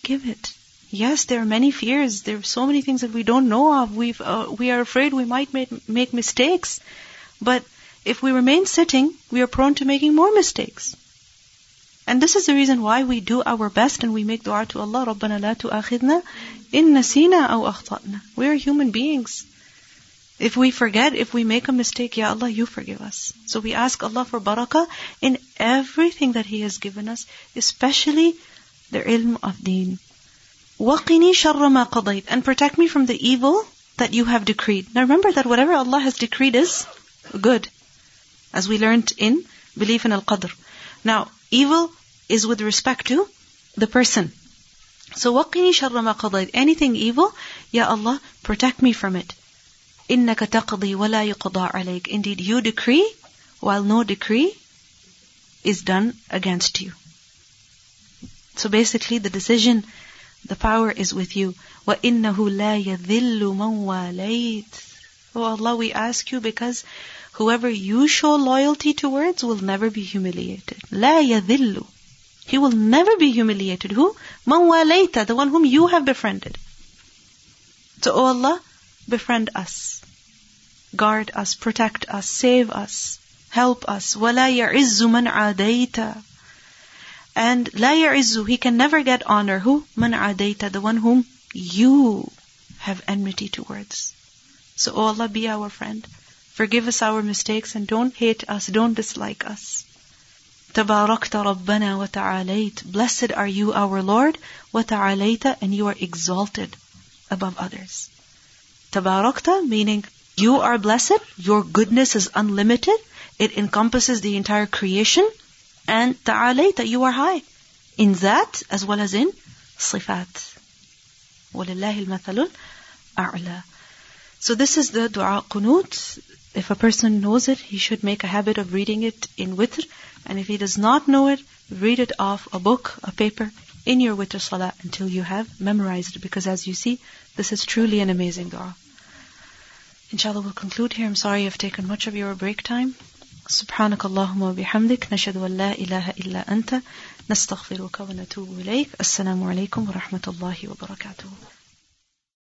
Speaker 1: Give it. Yes, there are many fears. There are so many things that we don't know of. We've, uh, we are afraid we might make, make mistakes. But if we remain sitting, we are prone to making more mistakes. And this is the reason why we do our best and we make dua to Allah, رَبَّنَا لَا تُؤَاخِذْنَا إِن نَسِينَا أَوْ أَخْطَأْنَا We are human beings. If we forget, if we make a mistake, Ya Allah, you forgive us. So we ask Allah for barakah in everything that He has given us, especially the ilm of deen. وَقِنِي شَرَّ مَا قَضَيْتَ And protect me from the evil that you have decreed. Now remember that whatever Allah has decreed is good. As we learned in belief in Al-Qadr. Now, evil is with respect to the person. So وَقِنِي شَرَّ مَا قَضَيْتَ Anything evil, Ya Allah, protect me from it. إِنَّكَ تَقْضِي وَلَا يُقْضَى عَلَيْكَ Indeed, you decree, while no decree is done against you. So basically, the decision, the power is with you. وَإِنَّهُ لَا يَذِلُّ مَنْ وَالَيْتَ Oh Allah, we ask you because whoever you show loyalty towards will never be humiliated. لا يذل. He will never be humiliated. Who? Man walayta, the one whom you have befriended. So, O Allah, befriend us. Guard us, protect us, save us, help us. وَلَا يَعِزُّ مَنْ عَادَيْتَ And لا يَعِزُّ, he can never get honor. Who? Man عَادَيْتَ, the one whom you have enmity towards. So, O Allah, be our friend. Forgive us our mistakes and don't hate us, don't dislike us. تباركت ربنا وتعاليت Blessed are you, our Lord, وتعاليت and you are exalted above others. تباركت meaning you are blessed, your goodness is unlimited, it encompasses the entire creation, and تعاليت you are high in that as well as in صفات. ولله المثل الأعلى. So this is the dua qunut. If a person knows it, he should make a habit of reading it in witr. And if he does not know it, read it off a book, a paper, in your witr salah until you have memorized it. Because as you see, this is truly an amazing dua. Inshallah, we'll conclude here. I'm sorry I've taken much of your break time. سبحانك اللهم وبحمدك نشهد أن لا إله إلا أنت نستغفرك ونتوب إليك السلام عليكم ورحمة الله وبركاته